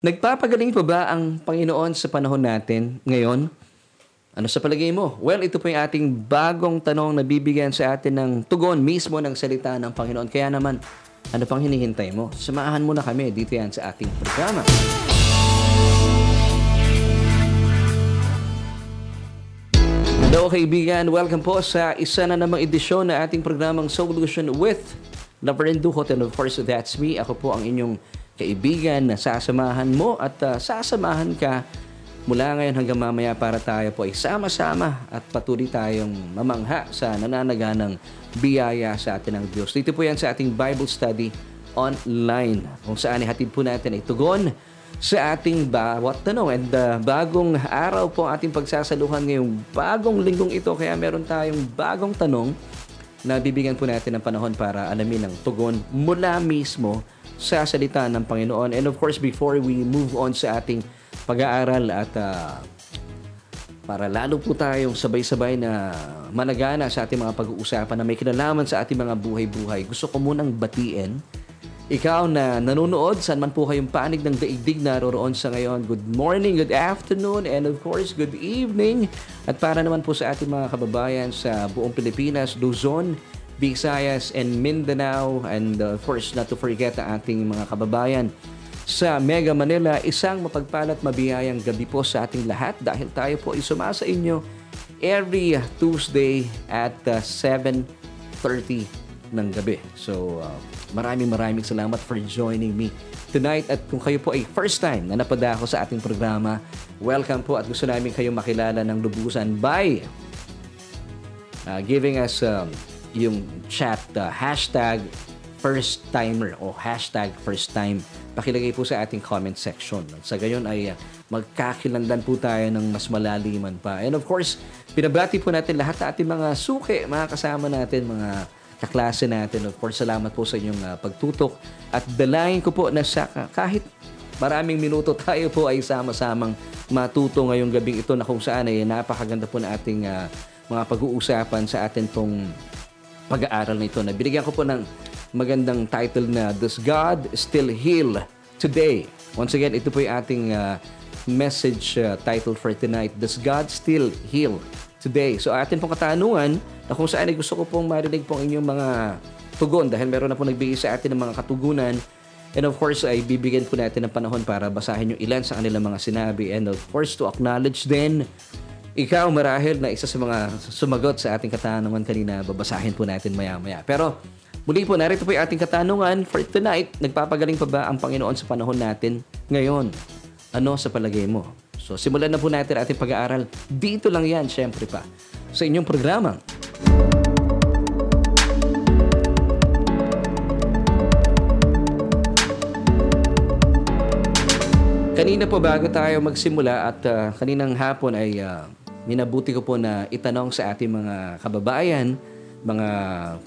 Nagpapagaling pa ba ang Panginoon sa panahon natin ngayon? Ano sa palagay mo? Well, ito po yung ating bagong tanong na bibigyan sa atin ng tugon mismo ng salita ng Panginoon. Kaya naman, ano pang hinihintay mo? Samahan mo na kami dito yan sa ating programa. Hello kaibigan, welcome po sa isa na namang edisyon na ating programang Solution with Laverne Duhot and of course that's me. Ako po ang inyong kaibigan na sasamahan mo at uh, sasamahan ka mula ngayon hanggang mamaya para tayo po ay sama-sama at patuloy tayong mamangha sa nananaganang biyaya sa atin ng Diyos. Dito po yan sa ating Bible study online kung saan ihatid po natin ay tugon sa ating bawat tanong. And uh, bagong araw po ating pagsasaluhan ngayong bagong linggong ito kaya meron tayong bagong tanong na bibigyan po natin ng panahon para alamin ang tugon mula mismo sa salita ng Panginoon. And of course, before we move on sa ating pag-aaral at uh, para lalo po tayong sabay-sabay na managana sa ating mga pag-uusapan na may kinalaman sa ating mga buhay-buhay, gusto ko munang batiin ikaw na nanonood, saan man po kayong panig ng daigdig naroroon sa ngayon, good morning, good afternoon, and of course, good evening. At para naman po sa ating mga kababayan sa buong Pilipinas, Luzon, Visayas, and Mindanao, and uh, of course, not to forget ang ating mga kababayan sa Mega Manila, isang mapagpalat mabiyayang gabi po sa ating lahat dahil tayo po ay sumasa inyo every Tuesday at uh, 7.30 ng gabi. So, uh, maraming maraming salamat for joining me tonight. At kung kayo po ay first time na napadako sa ating programa, welcome po at gusto namin kayong makilala ng lubusan by uh, giving us um, yung chat uh, hashtag first timer o hashtag first time pakilagay po sa ating comment section. Sa gayon ay uh, magkakilandan po tayo ng mas malaliman pa. And of course, pinabati po natin lahat ng ating mga suki, mga kasama natin, mga kaklase natin. Of course, salamat po sa inyong uh, pagtutok. At dalayan ko po na sa kahit maraming minuto tayo po ay sama-samang matuto ngayong gabing ito na kung saan ay napakaganda po na ating uh, mga pag-uusapan sa atin pong pag-aaral na ito. Na binigyan ko po ng magandang title na Does God Still Heal Today? Once again, ito po yung ating uh, message uh, title for tonight. Does God Still Heal Today? So atin pong katanungan na kung saan ay gusto ko pong marinig po inyong mga tugon dahil meron na po nagbigay sa atin ng mga katugunan And of course, ay bibigyan po natin ng panahon para basahin yung ilan sa kanilang mga sinabi. And of course, to acknowledge din, ikaw marahil na isa sa mga sumagot sa ating katanungan kanina, babasahin po natin maya-maya. Pero muli po, narito po yung ating katanungan for tonight. Nagpapagaling pa ba ang Panginoon sa panahon natin ngayon? Ano sa palagay mo? So simulan na po natin ating pag-aaral. Dito lang yan, syempre pa, sa inyong programa. Kanina po bago tayo magsimula at uh, kaninang hapon ay uh, minabuti ko po na itanong sa ating mga kababayan, mga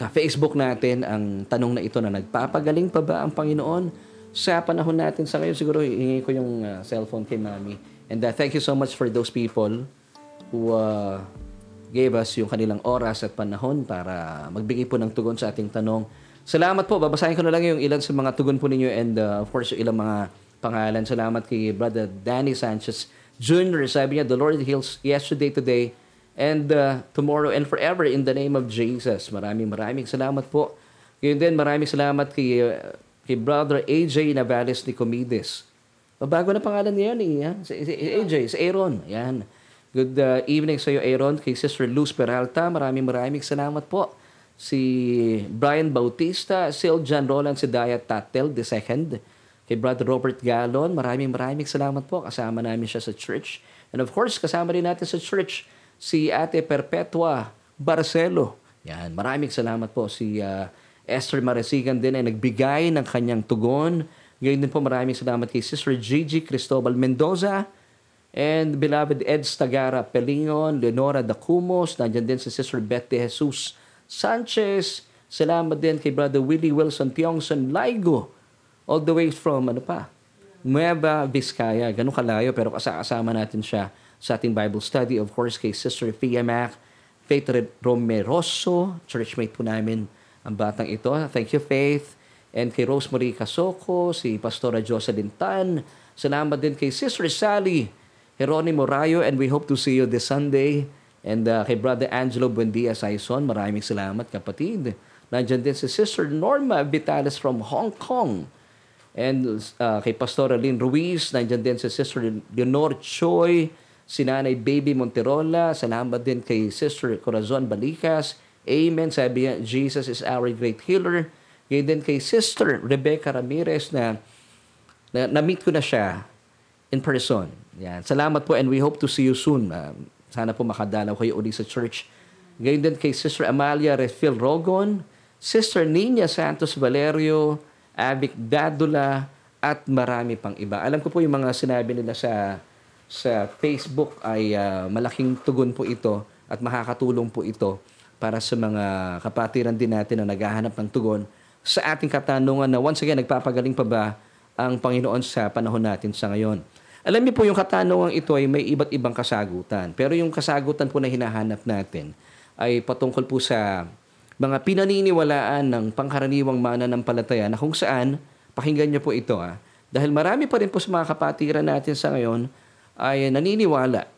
ka-Facebook natin ang tanong na ito na nagpapagaling pa ba ang Panginoon sa panahon natin sa ngayon. Siguro hihingi ko yung uh, cellphone kay Mami. And uh, thank you so much for those people who uh, gave us yung kanilang oras at panahon para magbigay po ng tugon sa ating tanong. Salamat po. Babasahin ko na lang yung ilan sa mga tugon po ninyo and uh, of course yung ilang mga pangalan. Salamat kay Brother Danny Sanchez Jr. Sabi niya, the Lord heals yesterday, today, and uh, tomorrow and forever in the name of Jesus. Maraming maraming salamat po. Ngayon din, maraming salamat kay, uh, kay Brother AJ Navales ni Comides. Bago na pangalan niya ni eh, si, si AJ, si Aaron. Yan. Good uh, evening sa iyo, Aaron. Kay Sister Luz Peralta, maraming maraming salamat po. Si Brian Bautista, Sil John Roland Sedaya Tatel II, kay Brother Robert Gallon. Maraming maraming salamat po. Kasama namin siya sa church. And of course, kasama rin natin sa church si Ate Perpetua Barcelo. Yan, maraming salamat po. Si uh, Esther Maresigan din ay nagbigay ng kanyang tugon. Ngayon din po maraming salamat kay Sister Gigi Cristobal Mendoza and beloved Ed Stagara Pelingon, Leonora Dacumos, nandiyan din si Sister Betty Jesus Sanchez. Salamat din kay Brother Willie Wilson Tiongson Laigo all the way from ano pa, Nueva Vizcaya, ganun kalayo pero kasama natin siya sa ating Bible study. Of course, kay Sister Fia Mac, Faith Romeroso, churchmate po namin ang batang ito. Thank you, Faith. And kay Rosemary Casoko, si Pastora Jocelyn Tan, Salamat din kay Sister Sally Jeronimo Rayo and we hope to see you this Sunday. And uh, kay Brother Angelo Buendia Saison, maraming salamat kapatid. Nandiyan din si Sister Norma Vitales from Hong Kong. And uh, kay Pastor Lynn Ruiz, nandiyan din si Sister Leonor Choi, si Nanay Baby Monterola, salamat din kay Sister Corazon Balikas. Amen. Sabi niya, Jesus is our great healer. Ngayon din kay Sister Rebecca Ramirez na, na na-meet ko na siya in person. Yan. Salamat po and we hope to see you soon. Uh, sana po makadalaw kayo uli sa church. Ngayon din kay Sister Amalia Refil Rogon, Sister Nina Santos Valerio, Abic Dadula, at marami pang iba. Alam ko po yung mga sinabi nila sa sa Facebook ay uh, malaking tugon po ito at makakatulong po ito para sa mga kapatiran din natin na naghahanap ng tugon sa ating katanungan na once again, nagpapagaling pa ba ang Panginoon sa panahon natin sa ngayon? Alam niyo po yung katanungan ito ay may iba't ibang kasagutan. Pero yung kasagutan po na hinahanap natin ay patungkol po sa mga pinaniniwalaan ng pangkaraniwang mananampalataya na kung saan, pakinggan niyo po ito ah, dahil marami pa rin po sa mga kapatiran natin sa ngayon ay naniniwala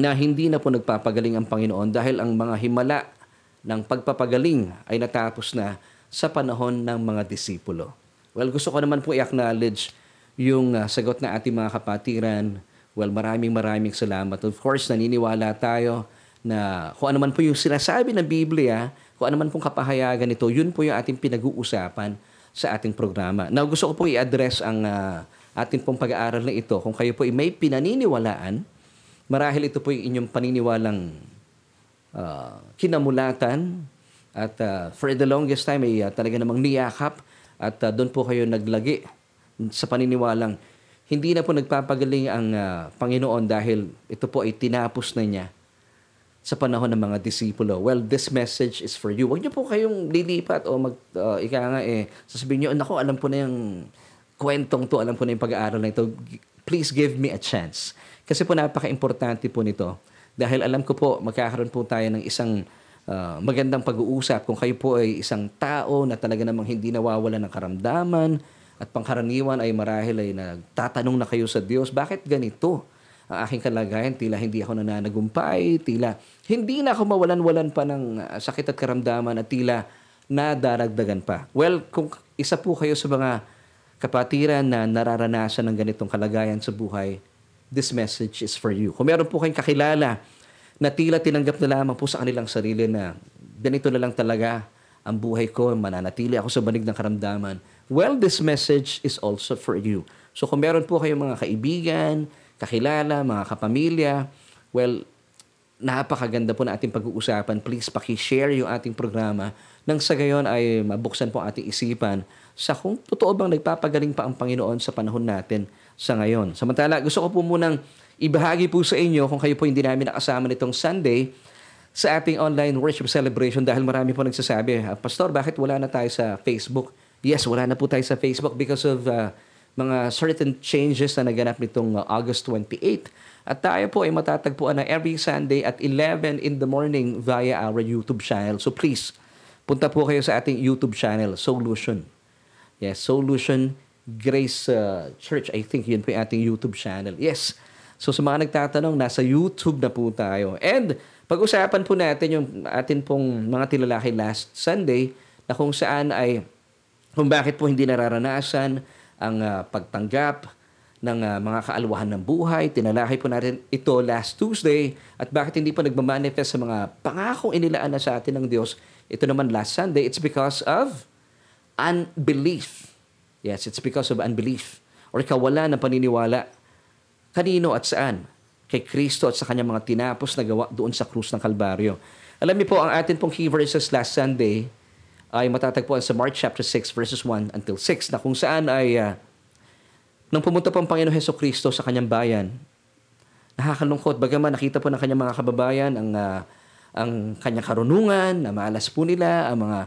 na hindi na po nagpapagaling ang Panginoon dahil ang mga himala ng pagpapagaling ay natapos na sa panahon ng mga disipulo. Well, gusto ko naman po i-acknowledge yung uh, sagot na ating mga kapatiran. Well, maraming maraming salamat. Of course, naniniwala tayo na kung ano man po yung sinasabi ng Biblia, kung ano man pong kapahayagan nito, yun po yung ating pinag-uusapan sa ating programa. Now, gusto ko po i-address ang uh, ating pong pag-aaral na ito. Kung kayo po ay may pinaniniwalaan, marahil ito po yung inyong paniniwalang uh, kinamulatan at uh, for the longest time ay uh, talaga namang niyakap at uh, doon po kayo naglagi sa paniniwalang hindi na po nagpapagaling ang uh, Panginoon dahil ito po ay tinapos na niya sa panahon ng mga disipulo. Well, this message is for you. Huwag niyo po kayong lilipat o mag, uh, ika nga eh, sasabihin niyo, nako, alam ko na yung kwentong to, alam ko na yung pag-aaral na ito. Please give me a chance. Kasi po napaka-importante po nito. Dahil alam ko po, magkakaroon po tayo ng isang uh, magandang pag-uusap kung kayo po ay isang tao na talaga namang hindi nawawala ng karamdaman, at pangkaraniwan ay marahil ay nagtatanong na kayo sa Diyos, bakit ganito ang aking kalagayan? Tila hindi ako nananagumpay, tila hindi na ako mawalan-walan pa ng ah, sakit at karamdaman at tila nadaragdagan pa. Well, kung isa po kayo sa mga kapatiran na nararanasan ng ganitong kalagayan sa buhay, this message is for you. Kung meron po kayong kakilala na tila tinanggap na lamang po sa kanilang sarili na ganito na lang talaga ang buhay ko, mananatili ako sa banig ng karamdaman, Well, this message is also for you. So kung meron po kayong mga kaibigan, kakilala, mga kapamilya, well, napakaganda po na ating pag-uusapan. Please paki-share yung ating programa nang sa gayon ay mabuksan po ating isipan sa kung totoo bang nagpapagaling pa ang Panginoon sa panahon natin sa ngayon. Samantala, gusto ko po munang ibahagi po sa inyo kung kayo po hindi namin nakasama nitong Sunday sa ating online worship celebration dahil marami po nagsasabi, ah, Pastor, bakit wala na tayo sa Facebook? Yes, wala na po tayo sa Facebook because of uh, mga certain changes na naganap nitong uh, August 28. At tayo po ay matatagpuan na every Sunday at 11 in the morning via our YouTube channel. So please, punta po kayo sa ating YouTube channel, Solution. Yes, Solution Grace uh, Church. I think yun po yung ating YouTube channel. Yes. So sa mga nagtatanong, nasa YouTube na po tayo. And pag-usapan po natin yung atin pong mga tilalaki last Sunday na kung saan ay kung bakit po hindi nararanasan ang uh, pagtanggap ng uh, mga kaalwahan ng buhay. Tinalahay po natin ito last Tuesday at bakit hindi po nagmamanifest sa mga pangakong inilaan na sa atin ng Diyos. Ito naman last Sunday, it's because of unbelief. Yes, it's because of unbelief or kawalan ng paniniwala. Kanino at saan? Kay Kristo at sa kanyang mga tinapos na gawa doon sa krus ng Kalbaryo. Alam niyo po, ang atin pong key verses last Sunday, ay matatagpuan sa Mark chapter 6 verses 1 until 6 na kung saan ay uh, nang pumunta po ang Panginoon Heso Kristo sa kanyang bayan, nakakalungkot bagaman nakita po ng kanyang mga kababayan ang uh, ang kanyang karunungan, na maalas po nila, ang mga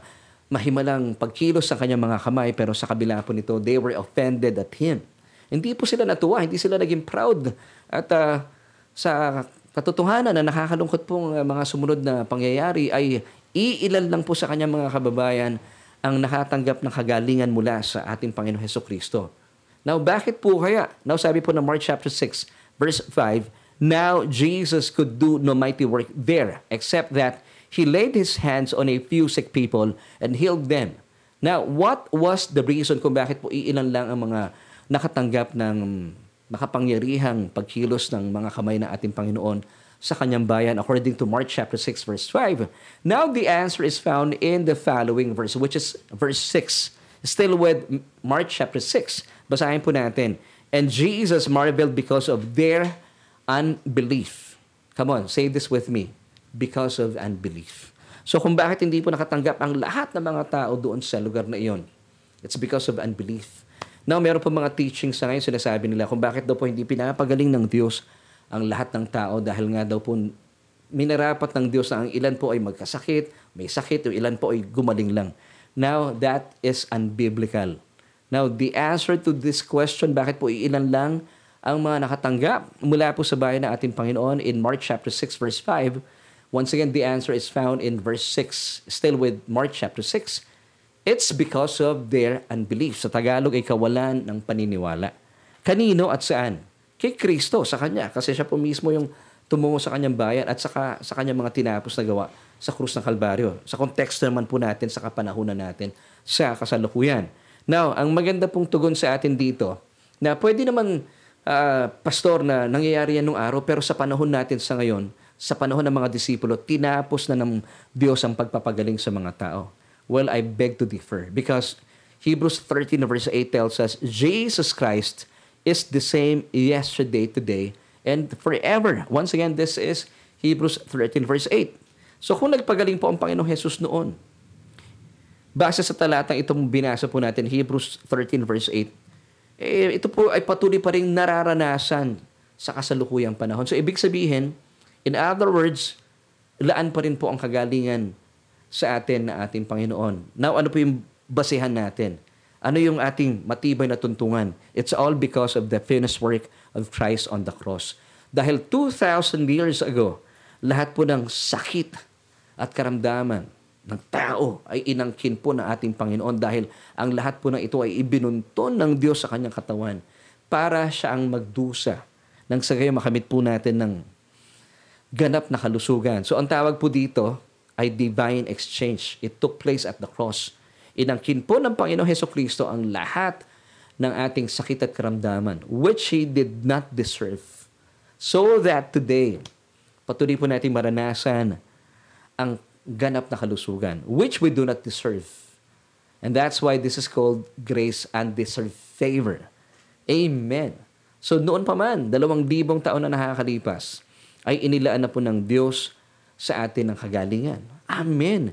mahimalang pagkilos sa kanyang mga kamay, pero sa kabila po nito, they were offended at Him. Hindi po sila natuwa, hindi sila naging proud. At uh, sa katotohanan na nakakalungkot pong mga sumunod na pangyayari ay Iilan lang po sa kanyang mga kababayan ang nakatanggap ng kagalingan mula sa ating Panginoon Heso Kristo. Now, bakit po kaya? Now, sabi po ng Mark chapter 6, verse 5, Now, Jesus could do no mighty work there, except that He laid His hands on a few sick people and healed them. Now, what was the reason kung bakit po iilan lang ang mga nakatanggap ng makapangyarihang pagkilos ng mga kamay ng ating Panginoon sa kanyang bayan according to Mark chapter 6 verse 5. Now the answer is found in the following verse which is verse 6. Still with Mark chapter 6. Basahin po natin. And Jesus marveled because of their unbelief. Come on, say this with me. Because of unbelief. So kung bakit hindi po nakatanggap ang lahat ng mga tao doon sa lugar na iyon, it's because of unbelief. Now, meron po mga teachings sa ngayon sinasabi nila kung bakit daw po hindi pinapagaling ng Diyos ang lahat ng tao dahil nga daw po minarapat ng Diyos na ang ilan po ay magkasakit, may sakit, o ilan po ay gumaling lang. Now, that is unbiblical. Now, the answer to this question, bakit po ilan lang ang mga nakatanggap mula po sa bayan ng ating Panginoon in Mark chapter 6 verse 5, once again, the answer is found in verse 6, still with Mark chapter 6, It's because of their unbelief. Sa Tagalog ay kawalan ng paniniwala. Kanino at saan? Kay Kristo, sa Kanya. Kasi siya po mismo yung tumungo sa Kanyang bayan at saka, sa Kanyang mga tinapos na gawa sa krus ng Kalbaryo. Sa konteksto naman po natin, sa kapanahunan natin, sa kasalukuyan. Now, ang maganda pong tugon sa atin dito, na pwede naman, uh, pastor, na nangyayari yan nung araw, pero sa panahon natin sa ngayon, sa panahon ng mga disipulo, tinapos na ng Diyos ang pagpapagaling sa mga tao. Well, I beg to differ because Hebrews 13 verse 8 tells us Jesus Christ is the same yesterday, today, and forever. Once again, this is Hebrews 13 verse 8. So kung nagpagaling po ang Panginoong Jesus noon, base sa talatang itong binasa po natin, Hebrews 13 verse 8, eh, ito po ay patuloy pa rin nararanasan sa kasalukuyang panahon. So ibig sabihin, in other words, laan pa rin po ang kagalingan sa atin na ating Panginoon. Now, ano po yung basehan natin? Ano yung ating matibay na tuntungan? It's all because of the finished work of Christ on the cross. Dahil 2,000 years ago, lahat po ng sakit at karamdaman ng tao ay inangkin po ng ating Panginoon dahil ang lahat po ng ito ay ibinunton ng Diyos sa kanyang katawan para siya ang magdusa nang sa gayon makamit po natin ng ganap na kalusugan. So ang tawag po dito ay divine exchange. It took place at the cross. Inangkin po ng Panginoong Heso Kristo ang lahat ng ating sakit at karamdaman, which He did not deserve. So that today, patuloy po natin maranasan ang ganap na kalusugan, which we do not deserve. And that's why this is called grace and deserved favor. Amen. So noon pa man, dalawang libong taon na nakakalipas, ay inilaan na po ng Diyos sa atin ng kagalingan. Amen.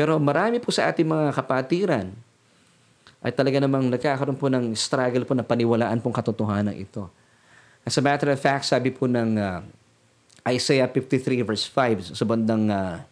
Pero marami po sa ating mga kapatiran ay talaga namang nagkakaroon po ng struggle po na paniwalaan pong katotohanan ito. As a matter of fact, sabi po ng uh, Isaiah 53 verse 5 sa bandang uh,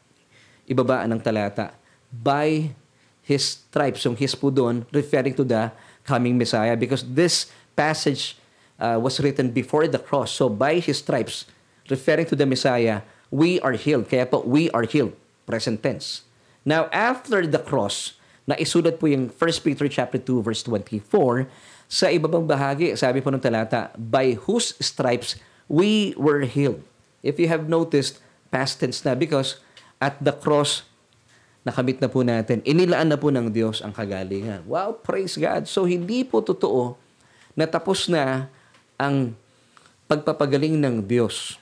ibabaan ng talata, by his stripes, yung his po doon, referring to the coming Messiah because this passage uh, was written before the cross. So by his stripes, referring to the Messiah, we are healed. Kaya po, we are healed. Present tense. Now, after the cross, na isulat po yung 1 Peter chapter 2 verse 24, sa ibabang bahagi, sabi po ng talata, by whose stripes we were healed. If you have noticed, past tense na because at the cross, nakamit na po natin, inilaan na po ng Diyos ang kagalingan. Wow, praise God. So, hindi po totoo na tapos na ang pagpapagaling ng Diyos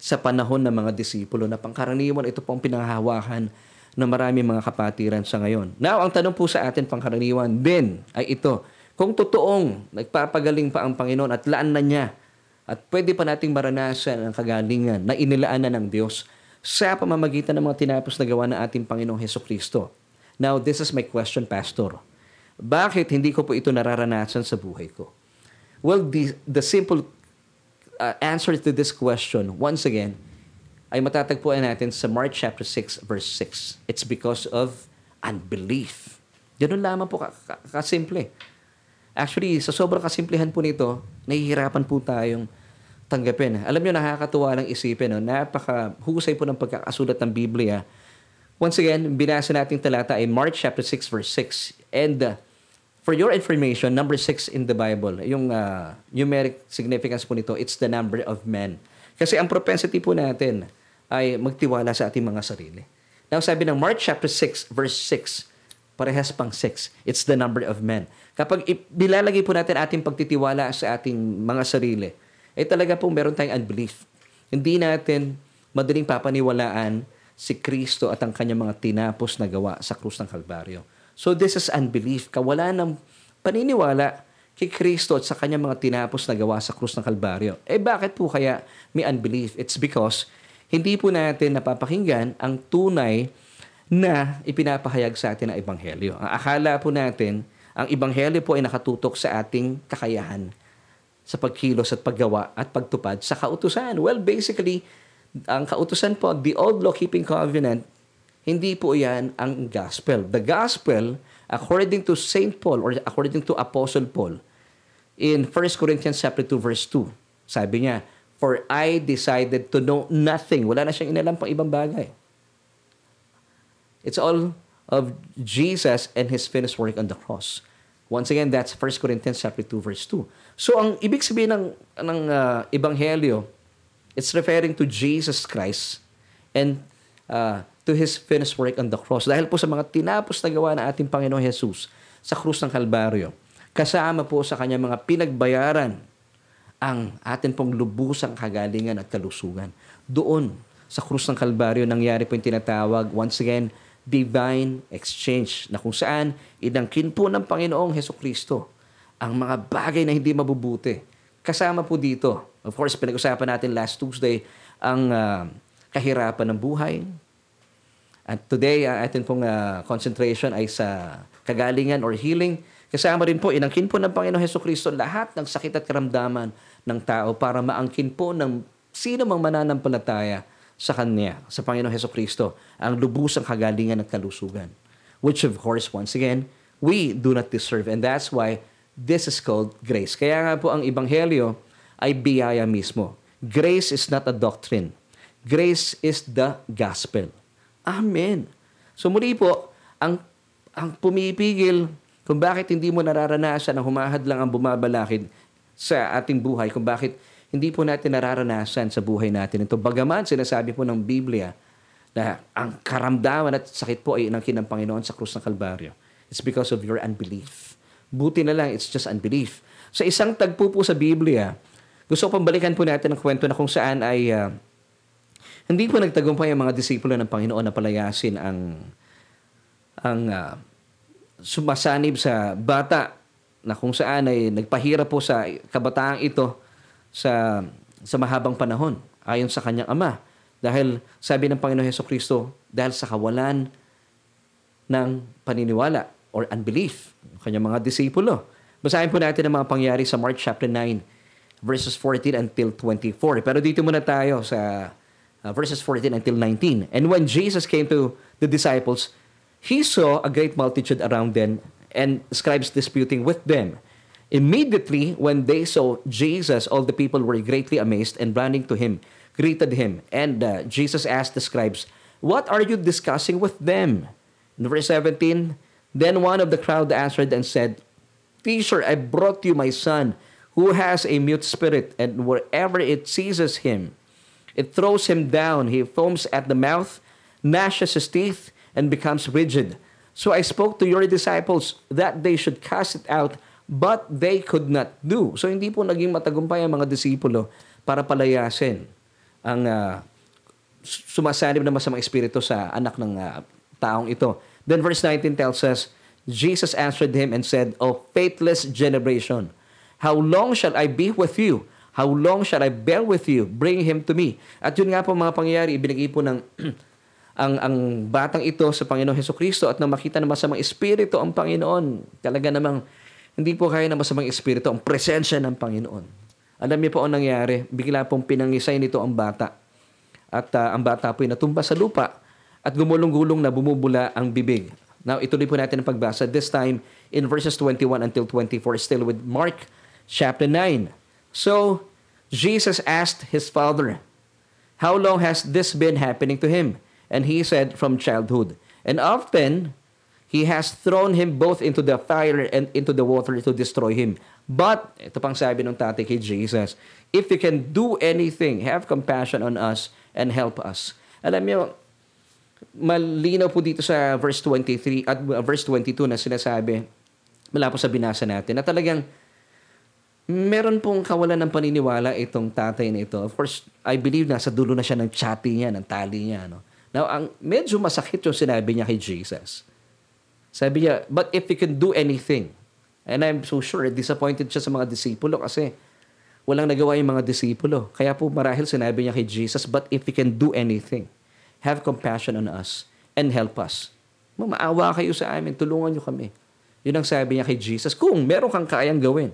sa panahon ng mga disipulo na pangkaraniwan ito pong pinanghahawakan ng marami mga kapatiran sa ngayon. Now, ang tanong po sa atin pangkaraniwan din ay ito, kung totoong nagpapagaling pa ang Panginoon at laan na niya at pwede pa nating maranasan ang kagalingan na inilaan na ng Diyos sa pamamagitan ng mga tinapos na gawa ng ating Panginoong Heso Kristo. Now, this is my question, Pastor. Bakit hindi ko po ito nararanasan sa buhay ko? Well, the, the simple uh, answer to this question, once again, ay matatagpuan natin sa Mark chapter 6 verse 6. It's because of unbelief. Ganun lamang po kasimple. Actually, sa sobrang kasimplihan po nito, nahihirapan po tayong tanggapin. Alam niyo, nakakatuwa lang isipin. No? Napaka-husay po ng pagkakasulat ng Biblia. Once again, binasa natin talata ay Mark chapter 6 verse 6. And uh, For your information, number six in the Bible, yung uh, numeric significance po nito, it's the number of men. Kasi ang propensity po natin ay magtiwala sa ating mga sarili. Now, sabi ng Mark chapter 6, verse 6, parehas pang 6. It's the number of men. Kapag nilalagay po natin ating pagtitiwala sa ating mga sarili, ay talaga po meron tayong unbelief. Hindi natin madaling papaniwalaan si Kristo at ang kanyang mga tinapos na gawa sa krus ng Kalbaryo. So this is unbelief. Kawalan ng paniniwala kay Kristo at sa kanyang mga tinapos na gawa sa krus ng Kalbaryo. Eh bakit po kaya may unbelief? It's because hindi po natin napapakinggan ang tunay na ipinapahayag sa atin ng Ebanghelyo. Ang akala po natin, ang Ebanghelyo po ay nakatutok sa ating kakayahan sa pagkilos at paggawa at pagtupad sa kautusan. Well, basically, ang kautusan po, the old law-keeping covenant, hindi po yan ang gospel. The gospel, according to St. Paul or according to Apostle Paul, in 1 Corinthians chapter 2 verse 2, sabi niya, For I decided to know nothing. Wala na siyang inalam pang ibang bagay. It's all of Jesus and His finished work on the cross. Once again, that's 1 Corinthians chapter 2 verse 2. So ang ibig sabihin ng ng uh, ebanghelyo, it's referring to Jesus Christ and uh, to His finished work on the cross. Dahil po sa mga tinapos na gawa ng ating Panginoon Jesus sa krus ng Kalbaryo, kasama po sa kanyang mga pinagbayaran ang atin pong lubusang kagalingan at kalusugan. Doon, sa krus ng Kalbaryo, nangyari po yung tinatawag, once again, divine exchange na kung saan inangkin po ng Panginoong Heso Kristo ang mga bagay na hindi mabubuti. Kasama po dito, of course, pinag-usapan natin last Tuesday, ang uh, kahirapan ng buhay, at today, uh, atin pong uh, concentration ay sa kagalingan or healing. Kasama rin po, inangkin po ng Panginoon Heso Kristo lahat ng sakit at karamdaman ng tao para maangkin po ng sino mang mananampalataya sa Kanya, sa Panginoon Heso Kristo, ang lubusang kagalingan at kalusugan. Which of course, once again, we do not deserve. And that's why this is called grace. Kaya nga po ang Ebanghelyo ay biyaya mismo. Grace is not a doctrine. Grace is the gospel. Amen. So muli po, ang, ang pumipigil kung bakit hindi mo nararanasan ang humahad lang ang bumabalakid sa ating buhay, kung bakit hindi po natin nararanasan sa buhay natin ito. Bagaman sinasabi po ng Biblia na ang karamdaman at sakit po ay inangkin ng Panginoon sa krus ng Kalbaryo. It's because of your unbelief. Buti na lang, it's just unbelief. Sa isang tagpo po sa Biblia, gusto ko pambalikan po natin ang kwento na kung saan ay uh, hindi po nagtagumpay ang mga disipulo ng Panginoon na palayasin ang ang uh, sumasanib sa bata na kung saan ay nagpahirap po sa kabataang ito sa sa mahabang panahon ayon sa kanyang ama. Dahil sabi ng Panginoon Heso Kristo, dahil sa kawalan ng paniniwala or unbelief ng kanyang mga disipulo. Basahin po natin ang mga pangyari sa Mark chapter 9 verses 14 until 24. Pero dito muna tayo sa uh, verses 14 until 19. And when Jesus came to the disciples, he saw a great multitude around them and scribes disputing with them. Immediately, when they saw Jesus, all the people were greatly amazed and running to him, greeted him. And uh, Jesus asked the scribes, What are you discussing with them? In verse 17, Then one of the crowd answered and said, Teacher, I brought you my son, who has a mute spirit, and wherever it seizes him, It throws him down. He foams at the mouth, gnashes his teeth, and becomes rigid. So I spoke to your disciples that they should cast it out, but they could not do. So hindi po naging matagumpay ang mga disipulo para palayasin ang uh, sumasanib na masamang espiritu sa anak ng uh, taong ito. Then verse 19 tells us, Jesus answered him and said, O faithless generation, how long shall I be with you? How long shall I bear with you? Bring him to me. At yun nga po mga pangyayari, ibinigay po ng ang, ang batang ito sa Panginoon Heso Kristo at nang makita ng masamang espiritu ang Panginoon, talaga namang hindi po kaya ng masamang espiritu ang presensya ng Panginoon. Alam niyo po ang nangyari, bigla pong pinangisay nito ang bata. At uh, ang bata po ay natumba sa lupa at gumulong-gulong na bumubula ang bibig. Now, ituloy po natin ang pagbasa. This time in verses 21 until 24, still with Mark chapter 9. So Jesus asked his father, How long has this been happening to him? And he said, From childhood. And often He has thrown him both into the fire and into the water to destroy him. But, ito pang sabi ng tatay kay Jesus, if you can do anything, have compassion on us and help us. Alam niyo, malinaw po dito sa verse 23 at uh, verse 22 na sinasabi, mula sa binasa natin, na talagang meron pong kawalan ng paniniwala itong tatay na ito. Of course, I believe na sa dulo na siya ng chati niya, ng tali niya. No? Now, ang medyo masakit yung sinabi niya kay Jesus. Sabi niya, but if you can do anything, and I'm so sure, disappointed siya sa mga disipulo kasi walang nagawa yung mga disipulo. Kaya po marahil sinabi niya kay Jesus, but if you can do anything, have compassion on us and help us. Maawa kayo sa amin, tulungan niyo kami. Yun ang sabi niya kay Jesus. Kung meron kang kayang gawin,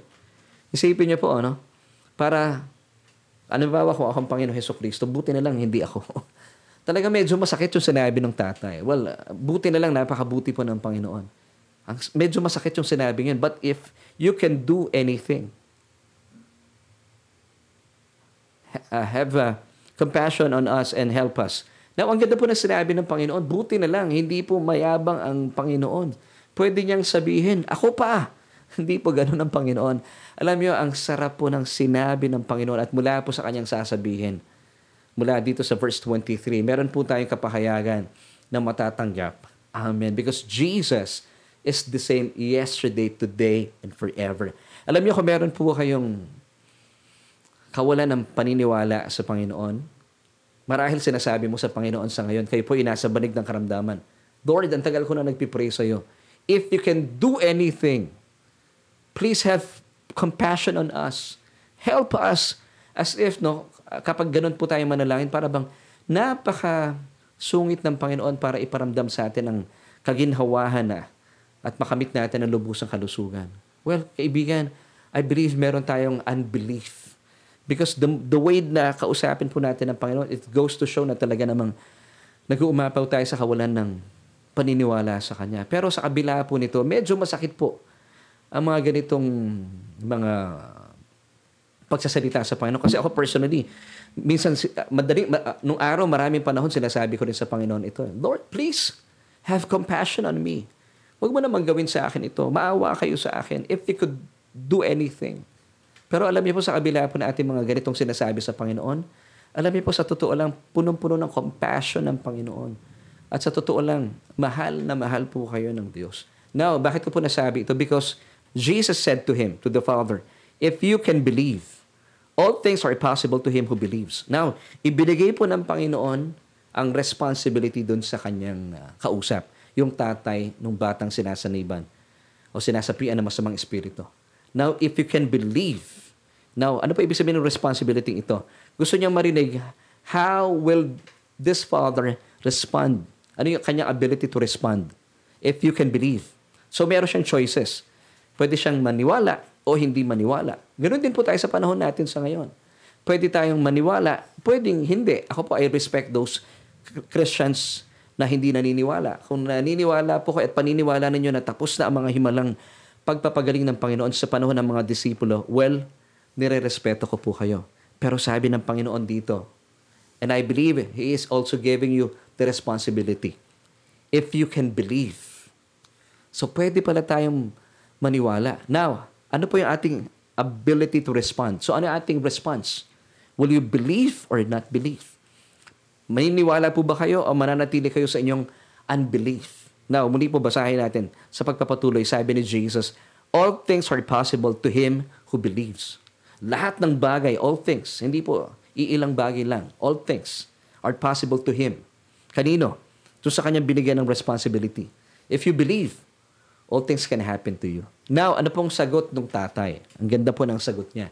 Isipin niyo po, ano? Para, ano ba kung akong Panginoon Heso Kristo, buti na lang hindi ako. Talaga medyo masakit yung sinabi ng tatay. Well, buti na lang, napakabuti po ng Panginoon. Ang, medyo masakit yung sinabi niyan. But if you can do anything, uh, have uh, compassion on us and help us. Now, ang ganda po ng sinabi ng Panginoon, buti na lang, hindi po mayabang ang Panginoon. Pwede niyang sabihin, ako pa. Hindi po ganun ang Panginoon. Alam niyo, ang sarap po ng sinabi ng Panginoon at mula po sa kanyang sasabihin. Mula dito sa verse 23, meron po tayong kapahayagan na matatanggap. Amen. Because Jesus is the same yesterday, today, and forever. Alam niyo kung meron po kayong kawalan ng paniniwala sa Panginoon, marahil sinasabi mo sa Panginoon sa ngayon, kayo po inasa banig ng karamdaman. Lord, ang tagal ko na nagpipray sa iyo. If you can do anything, please have compassion on us. Help us as if no kapag ganun po tayo manalangin para bang napaka sungit ng Panginoon para iparamdam sa atin ang kaginhawahan na at makamit natin ang lubusang kalusugan. Well, kaibigan, I believe meron tayong unbelief. Because the, the way na kausapin po natin ng Panginoon, it goes to show na talaga namang nag-uumapaw tayo sa kawalan ng paniniwala sa Kanya. Pero sa kabila po nito, medyo masakit po ang mga ganitong mga pagsasalita sa Panginoon. Kasi ako personally, minsan, madaling, nung araw, maraming panahon, sinasabi ko rin sa Panginoon ito, Lord, please, have compassion on me. Huwag mo naman gawin sa akin ito. Maawa kayo sa akin if you could do anything. Pero alam niyo po sa kabila po na ating mga ganitong sinasabi sa Panginoon, alam niyo po sa totoo lang, punong-puno ng compassion ng Panginoon. At sa totoo lang, mahal na mahal po kayo ng Diyos. Now, bakit ko po nasabi ito? Because Jesus said to him, to the Father, If you can believe, all things are possible to him who believes. Now, ibinigay po ng Panginoon ang responsibility dun sa kanyang uh, kausap, yung tatay ng batang sinasaniban o sinasapian ng masamang espiritu. Now, if you can believe, now, ano pa ibig sabihin ng responsibility ito? Gusto niyang marinig, how will this father respond? Ano yung kanyang ability to respond? If you can believe. So, meron siyang choices. Pwede siyang maniwala o hindi maniwala. Ganun din po tayo sa panahon natin sa ngayon. Pwede tayong maniwala, pwedeng hindi. Ako po, I respect those Christians na hindi naniniwala. Kung naniniwala po ko at paniniwala ninyo na tapos na ang mga himalang pagpapagaling ng Panginoon sa panahon ng mga disipulo, well, nire-respeto ko po kayo. Pero sabi ng Panginoon dito, and I believe He is also giving you the responsibility. If you can believe. So pwede pala tayong maniwala. Now, ano po yung ating ability to respond? So, ano ating response? Will you believe or not believe? Maniniwala po ba kayo o mananatili kayo sa inyong unbelief? Now, muli po basahin natin sa pagpapatuloy, sabi ni Jesus, All things are possible to him who believes. Lahat ng bagay, all things, hindi po iilang bagay lang. All things are possible to him. Kanino? Ito sa kanyang binigyan ng responsibility. If you believe, all things can happen to you. Now, ano pong sagot ng tatay? Ang ganda po ng sagot niya.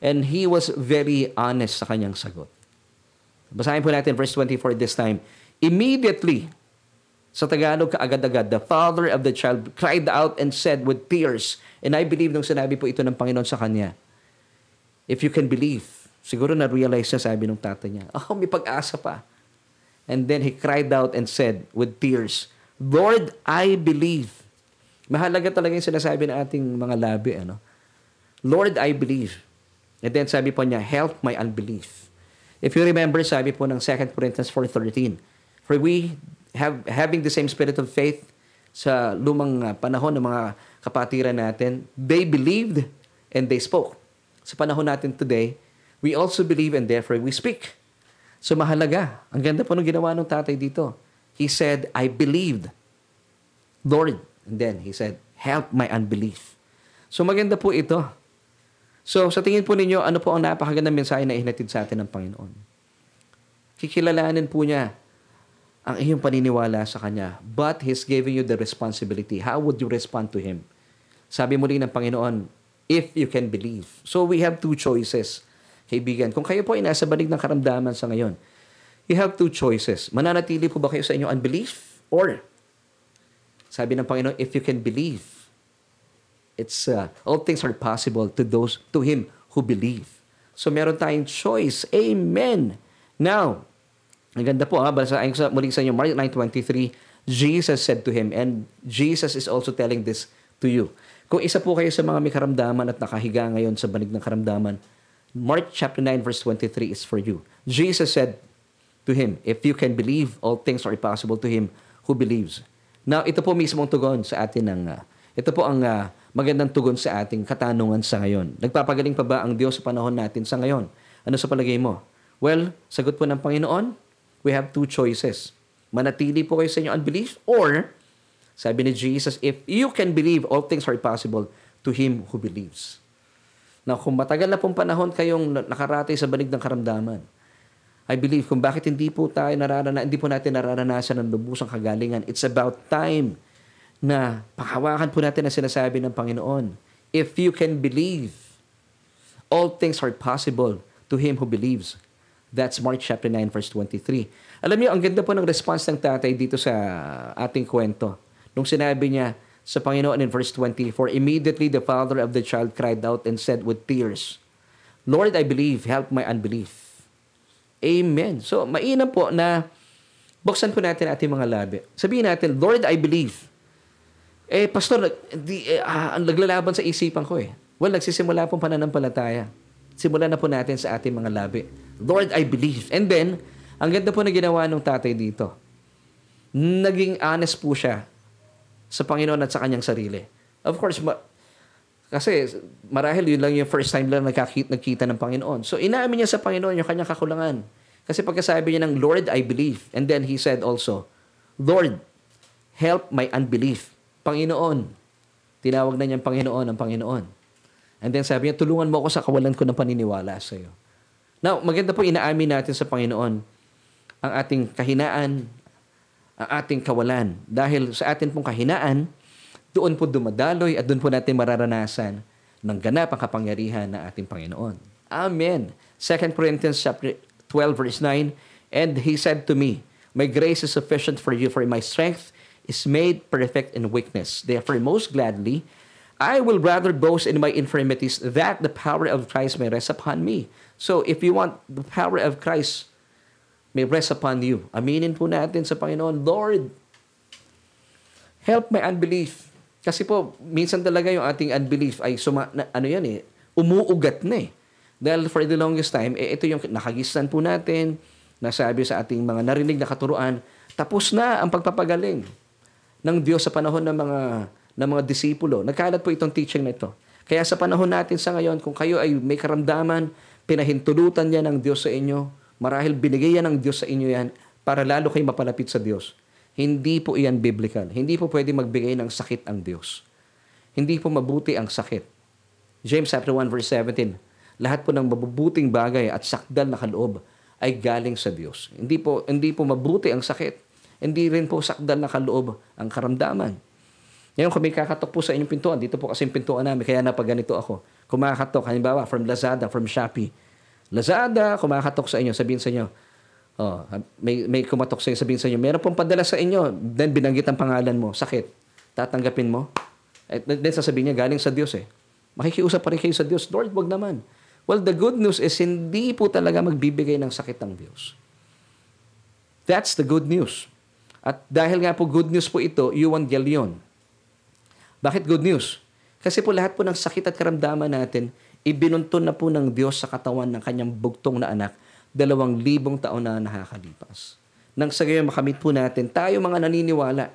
And he was very honest sa kanyang sagot. Basahin po natin verse 24 this time. Immediately, sa Tagalog kaagad-agad, the father of the child cried out and said with tears, and I believe nung sinabi po ito ng Panginoon sa kanya, if you can believe, siguro na-realize niya, sabi ng tatay niya, oh, may pag-asa pa. And then he cried out and said with tears, Lord, I believe Mahalaga talaga yung sinasabi ng ating mga labi. Ano? Lord, I believe. And then sabi po niya, help my unbelief. If you remember, sabi po ng 2 Corinthians 4.13, For we, have having the same spirit of faith, sa lumang uh, panahon ng mga kapatiran natin, they believed and they spoke. Sa panahon natin today, we also believe and therefore we speak. So mahalaga. Ang ganda po ng ginawa ng tatay dito. He said, I believed. Lord. And then he said, help my unbelief. So maganda po ito. So sa tingin po ninyo, ano po ang napakagandang mensahe na ihinatid sa atin ng Panginoon? Kikilalanin po niya ang iyong paniniwala sa Kanya. But He's giving you the responsibility. How would you respond to Him? Sabi muli ng Panginoon, if you can believe. So we have two choices, kaibigan. Kung kayo po ay nasa banig ng karamdaman sa ngayon, you have two choices. Mananatili po ba kayo sa inyong unbelief? Or, sabi ng Panginoon, if you can believe, it's uh, all things are possible to those to him who believe. So meron tayong choice. Amen. Now, ang ganda po ha, basa ayon sa muli sa inyo Mark 9:23, Jesus said to him and Jesus is also telling this to you. Kung isa po kayo sa mga may karamdaman at nakahiga ngayon sa banig ng karamdaman, Mark chapter 9 verse 23 is for you. Jesus said to him, if you can believe, all things are possible to him who believes. Now, ito po mismo ang tugon sa atin ng uh, ito po ang uh, magandang tugon sa ating katanungan sa ngayon. Nagpapagaling pa ba ang Diyos sa panahon natin sa ngayon? Ano sa palagay mo? Well, sagot po ng Panginoon, we have two choices. Manatili po kayo sa inyong unbelief or, sabi ni Jesus, if you can believe, all things are possible to him who believes. Now, kung matagal na pong panahon kayong nakaratay sa banig ng karamdaman, I believe kung bakit hindi po tayo nararana, hindi po natin nararanasan ng lubusang kagalingan, it's about time na pakawakan po natin ang sinasabi ng Panginoon. If you can believe, all things are possible to him who believes. That's Mark chapter 9 verse 23. Alam niyo, ang ganda po ng response ng tatay dito sa ating kwento. Nung sinabi niya sa Panginoon in verse 24, Immediately the father of the child cried out and said with tears, Lord, I believe, help my unbelief. Amen. So, mainam po na buksan po natin ating mga labi. Sabihin natin, Lord, I believe. Eh, pastor, di, eh, ah, naglalaban sa isipan ko eh. Well, nagsisimula pong pananampalataya. Simulan na po natin sa ating mga labi. Lord, I believe. And then, ang ganda po na ginawa ng tatay dito. Naging honest po siya sa Panginoon at sa kanyang sarili. Of course, ma- kasi marahil yun lang yung first time lang nagkakita, ng Panginoon. So, inaamin niya sa Panginoon yung kanyang kakulangan. Kasi pagkasabi niya ng, Lord, I believe. And then he said also, Lord, help my unbelief. Panginoon. Tinawag na niyang Panginoon ang Panginoon. And then sabi niya, tulungan mo ako sa kawalan ko ng paniniwala sa iyo. Now, maganda po inaamin natin sa Panginoon ang ating kahinaan, ang ating kawalan. Dahil sa atin pong kahinaan, doon po dumadaloy at doon po natin mararanasan ng ganap ang kapangyarihan ng ating Panginoon. Amen. 2 Corinthians chapter 12 verse 9, And he said to me, My grace is sufficient for you, for my strength is made perfect in weakness. Therefore, most gladly, I will rather boast in my infirmities that the power of Christ may rest upon me. So, if you want the power of Christ may rest upon you, aminin po natin sa Panginoon, Lord, help my unbelief. Kasi po, minsan talaga yung ating unbelief ay suma, na, ano yan eh, umuugat na eh. Dahil for the longest time, eh, ito yung nakagistan po natin, nasabi sa ating mga narinig na katuruan, tapos na ang pagpapagaling ng Diyos sa panahon ng mga ng mga disipulo. Nagkalat po itong teaching na ito. Kaya sa panahon natin sa ngayon, kung kayo ay may karamdaman, pinahintulutan niya ng Diyos sa inyo, marahil binigay yan ng Diyos sa inyo yan para lalo kayo mapalapit sa Diyos. Hindi po iyan biblical. Hindi po pwede magbigay ng sakit ang Diyos. Hindi po mabuti ang sakit. James chapter 1 verse 17, lahat po ng mabubuting bagay at sakdal na kaloob ay galing sa Diyos. Hindi po hindi po mabuti ang sakit. Hindi rin po sakdal na kaloob ang karamdaman. Ngayon, kung may kakatok po sa inyong pintuan, dito po kasi yung pintuan namin, kaya napag-ganito ako. Kumakatok, halimbawa, from Lazada, from Shopee. Lazada, kumakatok sa inyo, sabihin sa inyo, oh, may, may kumatok sa inyo, sabihin sa inyo, meron pong padala sa inyo, then binanggit ang pangalan mo, sakit. Tatanggapin mo? At then sasabihin niya, galing sa Diyos eh. Makikiusap pa rin kayo sa Diyos. Lord, wag naman. Well, the good news is hindi po talaga magbibigay ng sakit ang Diyos. That's the good news. At dahil nga po good news po ito, Evangelion. Bakit good news? Kasi po lahat po ng sakit at karamdaman natin, ibinuntun na po ng Diyos sa katawan ng kanyang bugtong na anak, dalawang libong taon na nakakalipas. Nang sa gayon makamit po natin, tayo mga naniniwala,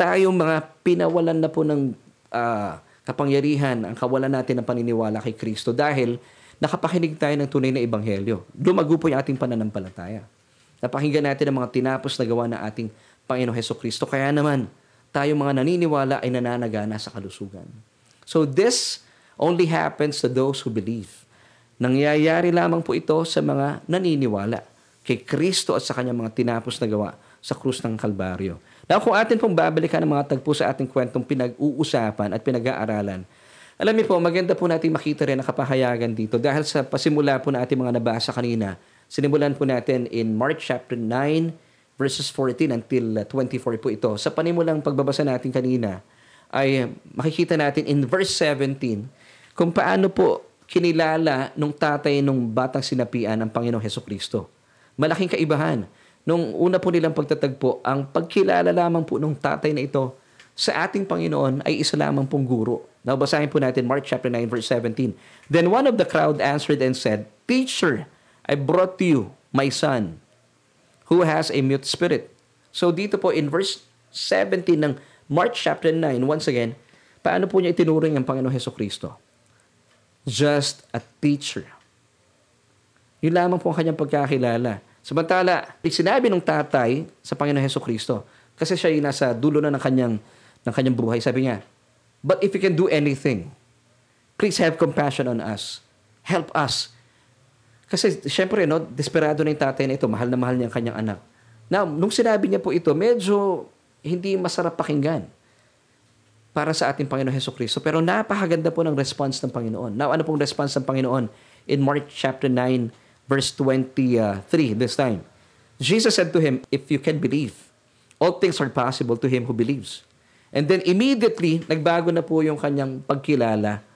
tayong mga pinawalan na po ng ah, kapangyarihan ang kawalan natin ng paniniwala kay Kristo dahil nakapakinig tayo ng tunay na ebanghelyo. Lumago po yung ating pananampalataya. Napakinggan natin ang mga tinapos na gawa ng ating Panginoong Heso Kristo. Kaya naman, tayo mga naniniwala ay nananagana sa kalusugan. So this only happens to those who believe. Nangyayari lamang po ito sa mga naniniwala kay Kristo at sa kanyang mga tinapos na gawa sa krus ng Kalbaryo. Now, kung atin pong babalikan ang mga tagpo sa ating kwentong pinag-uusapan at pinag-aaralan, alam niyo po, maganda po natin makita rin ang kapahayagan dito dahil sa pasimula po na ating mga nabasa kanina, sinimulan po natin in Mark chapter 9, verses 14 until 24 po ito. Sa panimulang pagbabasa natin kanina, ay makikita natin in verse 17 kung paano po kinilala nung tatay nung batang sinapian ang Panginoong Heso Kristo. Malaking kaibahan. Nung una po nilang pagtatagpo, ang pagkilala lamang po nung tatay na ito sa ating Panginoon ay isa lamang pong guro. Now, basahin po natin Mark chapter 9 verse 17. Then one of the crowd answered and said, Teacher, I brought to you my son who has a mute spirit. So dito po in verse 17 ng Mark chapter 9, once again, paano po niya itinuring ang Panginoong Heso Kristo? Just a teacher. Yun lamang po ang kanyang pagkakilala. Samantala, sinabi ng tatay sa Panginoong Heso Kristo, kasi siya yung nasa dulo na ng kanyang, ng kanyang buhay, sabi niya, But if you can do anything, please have compassion on us. Help us. Kasi syempre, no, desperado na yung tatay na ito, mahal na mahal niya ang kanyang anak. Now, nung sinabi niya po ito, medyo hindi masarap pakinggan para sa ating Panginoon Heso Kristo. Pero napakaganda po ng response ng Panginoon. Now, ano pong response ng Panginoon? In Mark chapter 9, verse 23 this time. Jesus said to him, If you can believe, all things are possible to him who believes. And then immediately, nagbago na po yung kanyang pagkilala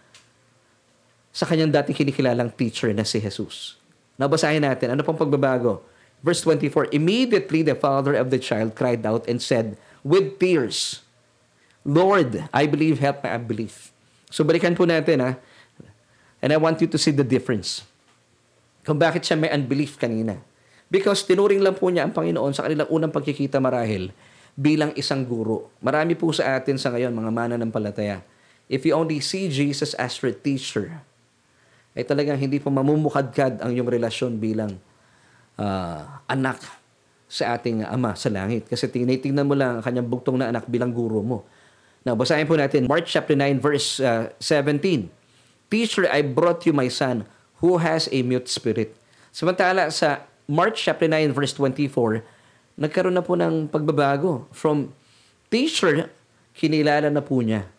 sa kanyang dating kinikilalang teacher na si Jesus. Nabasahin natin, ano pong pagbabago? Verse 24, Immediately the father of the child cried out and said, with tears, Lord, I believe, help my unbelief. So balikan po natin ha. And I want you to see the difference. Kung bakit siya may unbelief kanina. Because tinuring lang po niya ang Panginoon sa kanilang unang pagkikita marahil bilang isang guro. Marami po sa atin sa ngayon, mga mana ng palataya. If you only see Jesus as your teacher, ay talagang hindi po mamumukadkad ang iyong relasyon bilang uh, anak sa ating Ama sa langit. Kasi tinitingnan mo lang ang kanyang bugtong na anak bilang guro mo. Now, basahin po natin Mark chapter 9 verse uh, 17. Teacher, I brought you my son who has a mute spirit. Samantala sa Mark chapter 9 verse 24, nagkaroon na po ng pagbabago. From teacher, kinilala na po niya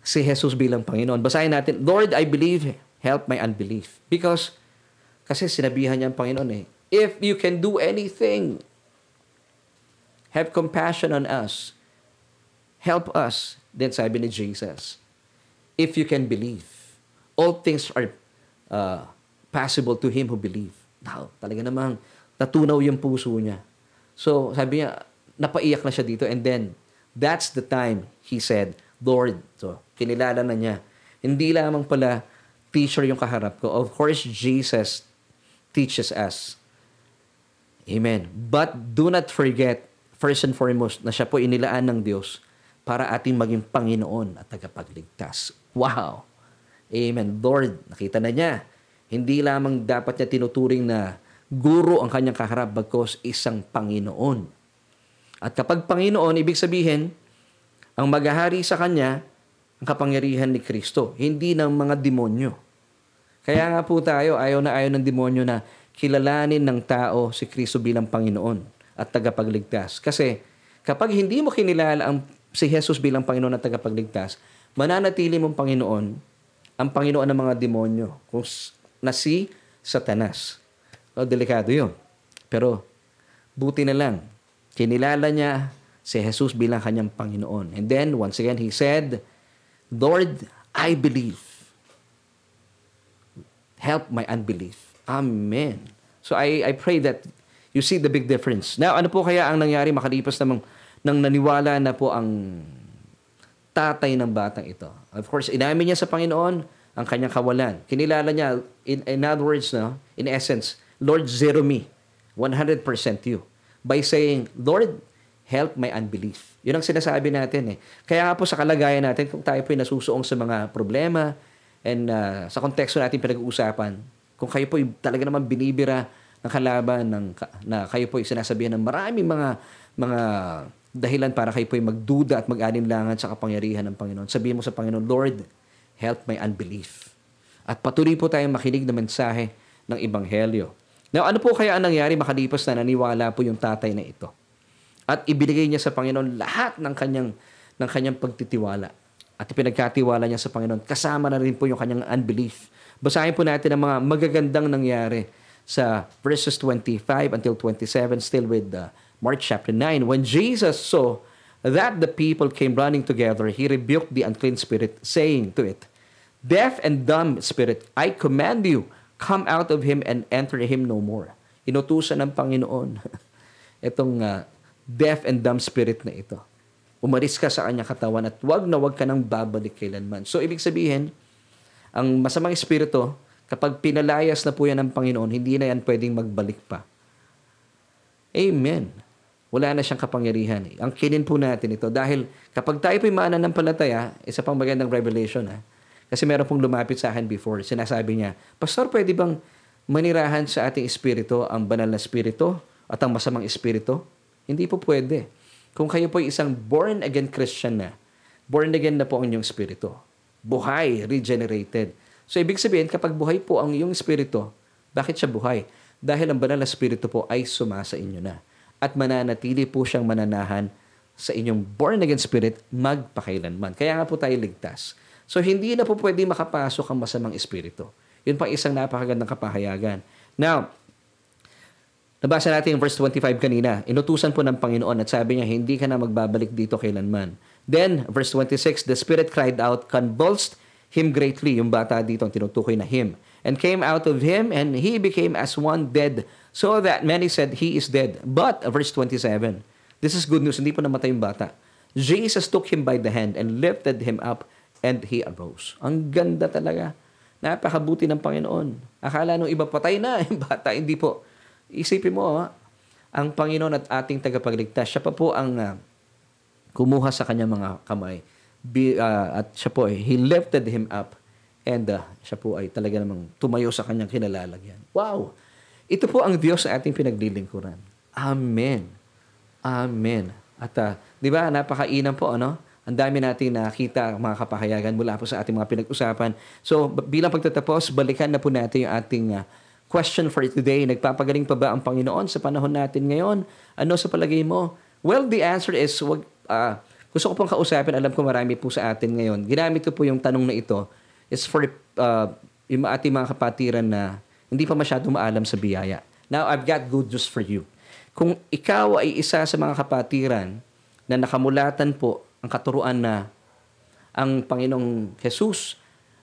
si Jesus bilang Panginoon. Basahin natin, Lord, I believe, help my unbelief. Because, kasi sinabihan niya ang Panginoon eh, if you can do anything, have compassion on us, help us. Then sabi ni Jesus, if you can believe, all things are uh, possible to him who believe. Now, talaga namang natunaw yung puso niya. So, sabi niya, napaiyak na siya dito and then, that's the time he said, Lord, so, kinilala na niya. Hindi lamang pala teacher yung kaharap ko. Of course, Jesus teaches us. Amen. But do not forget, first and foremost, na siya po inilaan ng Diyos para ating maging Panginoon at tagapagligtas. Wow! Amen. Lord, nakita na niya. Hindi lamang dapat niya tinuturing na guro ang kanyang kaharap bagkos isang Panginoon. At kapag Panginoon, ibig sabihin, ang maghahari sa kanya, ang kapangyarihan ni Kristo, hindi ng mga demonyo. Kaya nga po tayo, ayaw na ayaw ng demonyo na kilalanin ng tao si Kristo bilang Panginoon at tagapagligtas. Kasi kapag hindi mo kinilala ang si Jesus bilang Panginoon at tagapagligtas, mananatili mong Panginoon ang Panginoon ng mga demonyo kung na si Satanas. O, delikado yun. Pero, buti na lang, kinilala niya si Jesus bilang kanyang Panginoon. And then, once again, he said, Lord, I believe. Help my unbelief. Amen. So I, I pray that you see the big difference. Now, ano po kaya ang nangyari makalipas namang nang naniwala na po ang tatay ng batang ito? Of course, inamin niya sa Panginoon ang kanyang kawalan. Kinilala niya, in, in other words, no, in essence, Lord, zero me. 100% you. By saying, Lord, help my unbelief. Yun ang sinasabi natin eh. Kaya nga po sa kalagayan natin, kung tayo po ay nasusuong sa mga problema and uh, sa konteksto natin pinag-uusapan, kung kayo po ay talaga naman binibira ng kalaban ng, na kayo po ay sinasabihan ng maraming mga mga dahilan para kayo po ay magduda at mag-alinlangan sa kapangyarihan ng Panginoon. Sabihin mo sa Panginoon, Lord, help my unbelief. At patuloy po tayong makinig ng mensahe ng Ebanghelyo. Now, ano po kaya ang nangyari makalipas na naniwala po yung tatay na ito? At ibinigay niya sa Panginoon lahat ng kanyang, ng kanyang pagtitiwala. At ipinagkatiwala niya sa Panginoon. Kasama na rin po yung kanyang unbelief. Basahin po natin ang mga magagandang nangyari sa verses 25 until 27, still with uh, Mark chapter 9. When Jesus saw that the people came running together, he rebuked the unclean spirit, saying to it, Deaf and dumb spirit, I command you, come out of him and enter him no more. Inutusan ng Panginoon itong uh, deaf and dumb spirit na ito. Umalis ka sa kanyang katawan at wag na wag ka nang babalik kailanman. So, ibig sabihin, ang masamang espiritu, kapag pinalayas na po yan ng Panginoon, hindi na yan pwedeng magbalik pa. Amen. Wala na siyang kapangyarihan. Ang kinin po natin ito dahil kapag tayo po'y mananampalataya, isa pang magandang revelation ha. Kasi meron pong lumapit sa akin before, sinasabi niya, Pastor, pwede bang manirahan sa ating espiritu ang banal na espiritu at ang masamang espiritu? Hindi po pwede. Kung kayo po ay isang born again Christian na, born again na po ang inyong espiritu. Buhay, regenerated. So ibig sabihin, kapag buhay po ang iyong espiritu, bakit siya buhay? Dahil ang banal na espiritu po ay sumasa inyo na. At mananatili po siyang mananahan sa inyong born again spirit magpakailanman. Kaya nga po tayo ligtas. So hindi na po pwede makapasok ang masamang espiritu. Yun pa isang napakagandang kapahayagan. Now, Nabasa natin yung verse 25 kanina. Inutusan po ng Panginoon at sabi niya, hindi ka na magbabalik dito kailanman. Then, verse 26, the Spirit cried out, convulsed him greatly, yung bata dito ang tinutukoy na him, and came out of him, and he became as one dead, so that many said, he is dead. But, verse 27, this is good news, hindi po namatay yung bata. Jesus took him by the hand and lifted him up, and he arose. Ang ganda talaga. Napakabuti ng Panginoon. Akala nung iba patay na yung bata, hindi po Isipin mo, ha? ang Panginoon at ating tagapagligtas, siya pa po ang uh, kumuha sa kanyang mga kamay. Be, uh, at siya po, he lifted him up and uh, siya po ay talaga namang tumayo sa kanyang kinalalagyan. Wow! Ito po ang Diyos sa ating pinaglilingkuran. Amen. Amen. At uh, di ba, napakainam po, ano? Ang dami natin nakita mga kapahayagan mula po sa ating mga pinag-usapan. So, bilang pagtatapos, balikan na po natin yung ating uh, question for today. Nagpapagaling pa ba ang Panginoon sa panahon natin ngayon? Ano sa palagay mo? Well, the answer is, wag, uh, gusto ko pong kausapin, alam ko marami po sa atin ngayon. Ginamit ko po yung tanong na ito is for uh, yung ating mga kapatiran na hindi pa masyado maalam sa biyaya. Now, I've got good news for you. Kung ikaw ay isa sa mga kapatiran na nakamulatan po ang katuruan na ang Panginoong Jesus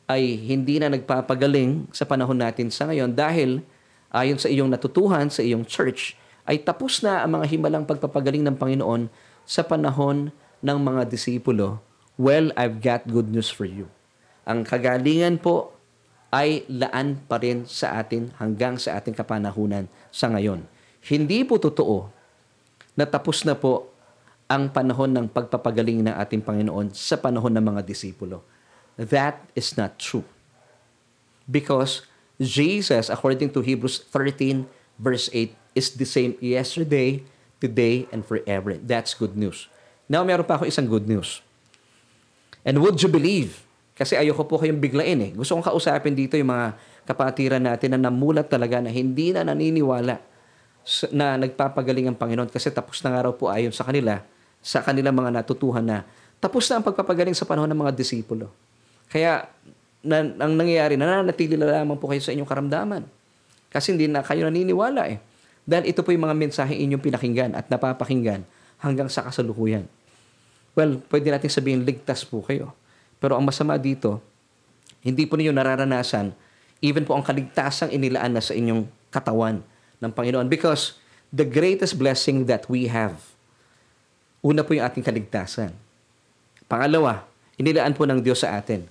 ay hindi na nagpapagaling sa panahon natin sa ngayon dahil ayon sa iyong natutuhan sa iyong church ay tapos na ang mga himalang pagpapagaling ng Panginoon sa panahon ng mga disipulo. Well, I've got good news for you. Ang kagalingan po ay laan pa rin sa atin hanggang sa ating kapanahunan sa ngayon. Hindi po totoo na tapos na po ang panahon ng pagpapagaling ng ating Panginoon sa panahon ng mga disipulo that is not true. Because Jesus, according to Hebrews 13, verse 8, is the same yesterday, today, and forever. That's good news. Now, meron pa ako isang good news. And would you believe? Kasi ayoko po kayong biglain eh. Gusto kong kausapin dito yung mga kapatiran natin na namulat talaga na hindi na naniniwala na nagpapagaling ang Panginoon kasi tapos na nga raw po ayon sa kanila, sa kanilang mga natutuhan na tapos na ang pagpapagaling sa panahon ng mga disipulo. Kaya na, ang nangyayari, nananatili na lamang po kayo sa inyong karamdaman. Kasi hindi na kayo naniniwala eh. Dahil ito po yung mga mensahe inyong pinakinggan at napapakinggan hanggang sa kasalukuyan. Well, pwede natin sabihin ligtas po kayo. Pero ang masama dito, hindi po ninyo nararanasan even po ang kaligtasang inilaan na sa inyong katawan ng Panginoon. Because the greatest blessing that we have, una po yung ating kaligtasan. Pangalawa, inilaan po ng Diyos sa atin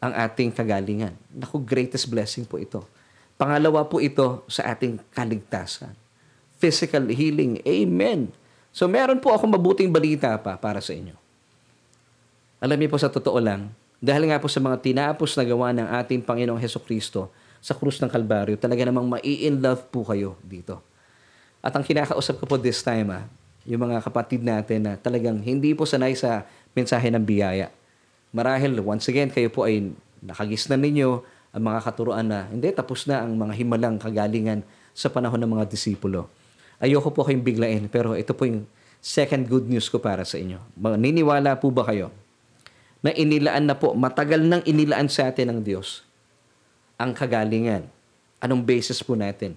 ang ating kagalingan. Naku, greatest blessing po ito. Pangalawa po ito sa ating kaligtasan. Physical healing. Amen. So meron po akong mabuting balita pa para sa inyo. Alam niyo po sa totoo lang, dahil nga po sa mga tinapos na gawa ng ating Panginoong Heso Kristo sa krus ng Kalbaryo, talaga namang mai-in love po kayo dito. At ang kinakausap ko po this time, ah, yung mga kapatid natin na talagang hindi po sanay sa mensahe ng biyaya. Marahil, once again, kayo po ay nakagisnan ninyo ang mga katuruan na hindi, tapos na ang mga himalang kagalingan sa panahon ng mga disipulo. Ayoko po kayong biglain, pero ito po yung second good news ko para sa inyo. Niniwala po ba kayo na inilaan na po, matagal nang inilaan sa atin ng Diyos ang kagalingan? Anong basis po natin?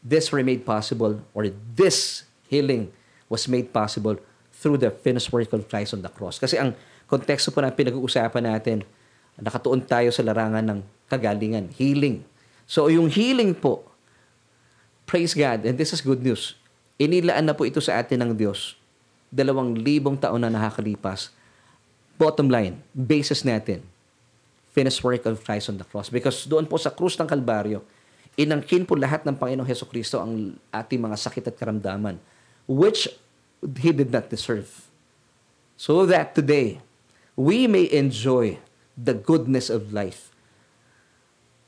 This were possible or this healing was made possible through the finished work of Christ on the cross. Kasi ang konteksto po na pinag-uusapan natin, nakatuon tayo sa larangan ng kagalingan, healing. So yung healing po, praise God, and this is good news, inilaan na po ito sa atin ng Diyos. Dalawang libong taon na nakakalipas. Bottom line, basis natin, finished work of Christ on the cross. Because doon po sa krus ng Kalbaryo, inangkin po lahat ng Panginoong Heso Kristo ang ating mga sakit at karamdaman, which He did not deserve. So that today, we may enjoy the goodness of life.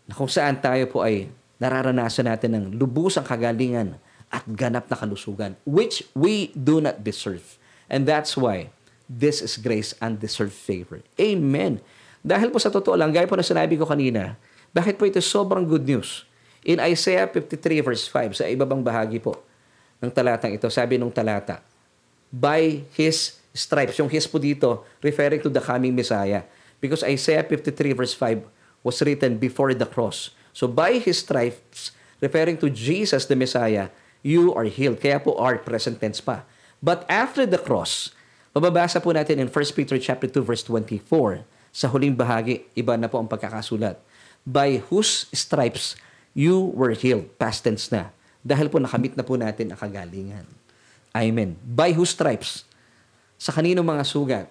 Na kung saan tayo po ay nararanasan natin ng lubusang kagalingan at ganap na kalusugan, which we do not deserve. And that's why this is grace and deserved favor. Amen. Dahil po sa totoo lang, gaya po na sinabi ko kanina, bakit po ito sobrang good news? In Isaiah 53 verse 5, sa ibabang bahagi po ng talatang ito, sabi nung talata, By His stripes, yung His po dito, referring to the coming Messiah. Because Isaiah 53 verse 5 was written before the cross. So by His stripes, referring to Jesus the Messiah, you are healed. Kaya po are present tense pa. But after the cross, mababasa po natin in 1 Peter chapter 2 verse 24, sa huling bahagi, iba na po ang pagkakasulat. By whose stripes you were healed. Past tense na. Dahil po nakamit na po natin ang kagalingan. Amen. By whose stripes? Sa kanino mga sugat?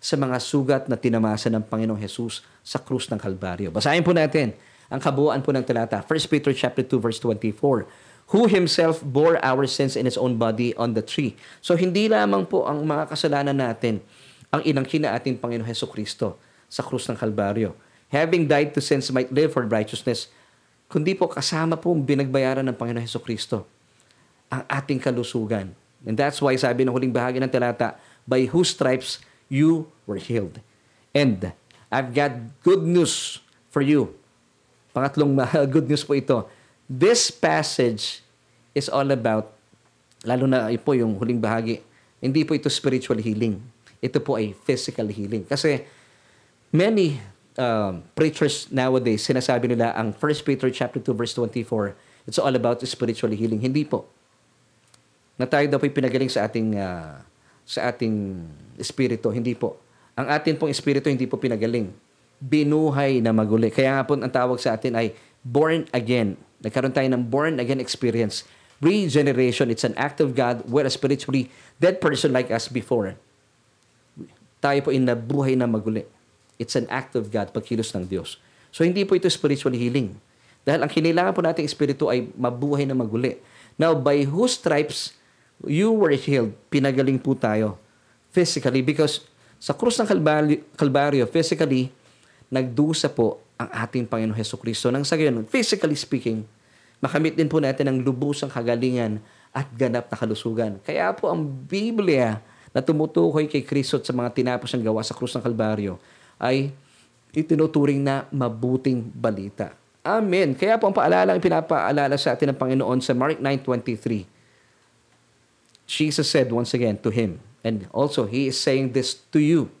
Sa mga sugat na tinamasa ng Panginoong Jesus sa krus ng Kalbaryo. Basahin po natin ang kabuuan po ng talata. 1 Peter chapter 2 verse 24 who himself bore our sins in his own body on the tree. So hindi lamang po ang mga kasalanan natin ang inangkin na ating Panginoon Heso Kristo sa krus ng Kalbaryo. Having died to sins might live for righteousness, kundi po kasama po ang binagbayaran ng Panginoon Heso Kristo ang ating kalusugan. And that's why sabi ng huling bahagi ng talata, by whose stripes you were healed. And I've got good news for you. Pangatlong good news po ito. This passage is all about, lalo na po yung huling bahagi, hindi po ito spiritual healing. Ito po ay physical healing. Kasi many um, preachers nowadays, sinasabi nila ang 1 Peter chapter 2 verse 24, it's all about spiritual healing. Hindi po. Na tayo daw po pinagaling sa ating uh, sa ating espiritu. Hindi po. Ang atin pong espiritu hindi po pinagaling. Binuhay na maguli. Kaya nga po ang tawag sa atin ay born again. Nagkaroon tayo ng born again experience. Regeneration, it's an act of God where a spiritually dead person like us before. Tayo po ay nabuhay na maguli. It's an act of God, pagkilos ng Diyos. So hindi po ito spiritual healing. Dahil ang kailangan po nating espiritu ay mabuhay na maguli. Now, by whose stripes you were healed, pinagaling po tayo physically because sa krus ng Kalbaryo physically, nagdusa po ang ating Panginoon Heso Kristo. Nang sa gayon, physically speaking, makamit din po natin ang lubusang kagalingan at ganap na kalusugan. Kaya po ang Biblia na tumutukoy kay Kristo sa mga tinapos ng gawa sa krus ng Kalbaryo ay itinuturing na mabuting balita. Amen. Kaya po ang paalala ang pinapaalala sa atin ng Panginoon sa Mark 9.23. Jesus said once again to him, and also He is saying this to you,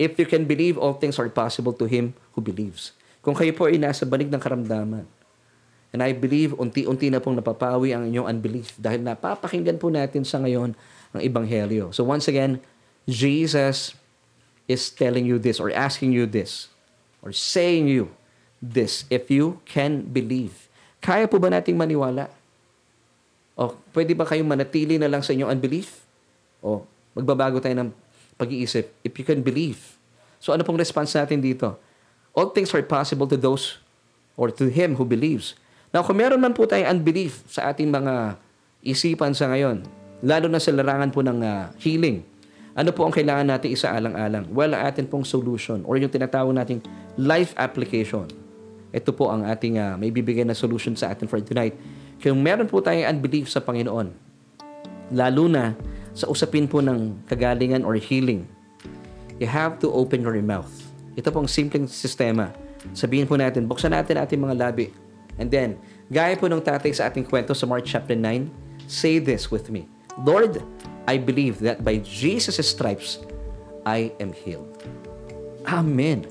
If you can believe, all things are possible to him who believes. Kung kayo po ay nasa banig ng karamdaman, and I believe unti-unti na pong napapawi ang inyong unbelief dahil napapakinggan po natin sa ngayon ang Ebanghelyo. So once again, Jesus is telling you this or asking you this or saying you this if you can believe. Kaya po ba nating maniwala? O pwede ba kayong manatili na lang sa inyong unbelief? O magbabago tayo ng pag-iisip if you can believe. So ano pong response natin dito? All things are possible to those or to him who believes. Now, kung meron man po tayong unbelief sa ating mga isipan sa ngayon, lalo na sa larangan po ng uh, healing. Ano po ang kailangan natin isaalang-alang? Well, atin pong solution or yung tinatawag nating life application. Ito po ang ating uh, may bibigay na solution sa atin for tonight. Kung meron po tayong unbelief sa Panginoon, lalo na sa usapin po ng kagalingan or healing, you have to open your mouth. Ito pong simpleng sistema. Sabihin po natin, buksan natin ating mga labi. And then, gaya po ng tatay sa ating kwento sa Mark chapter 9, say this with me. Lord, I believe that by Jesus' stripes, I am healed. Amen.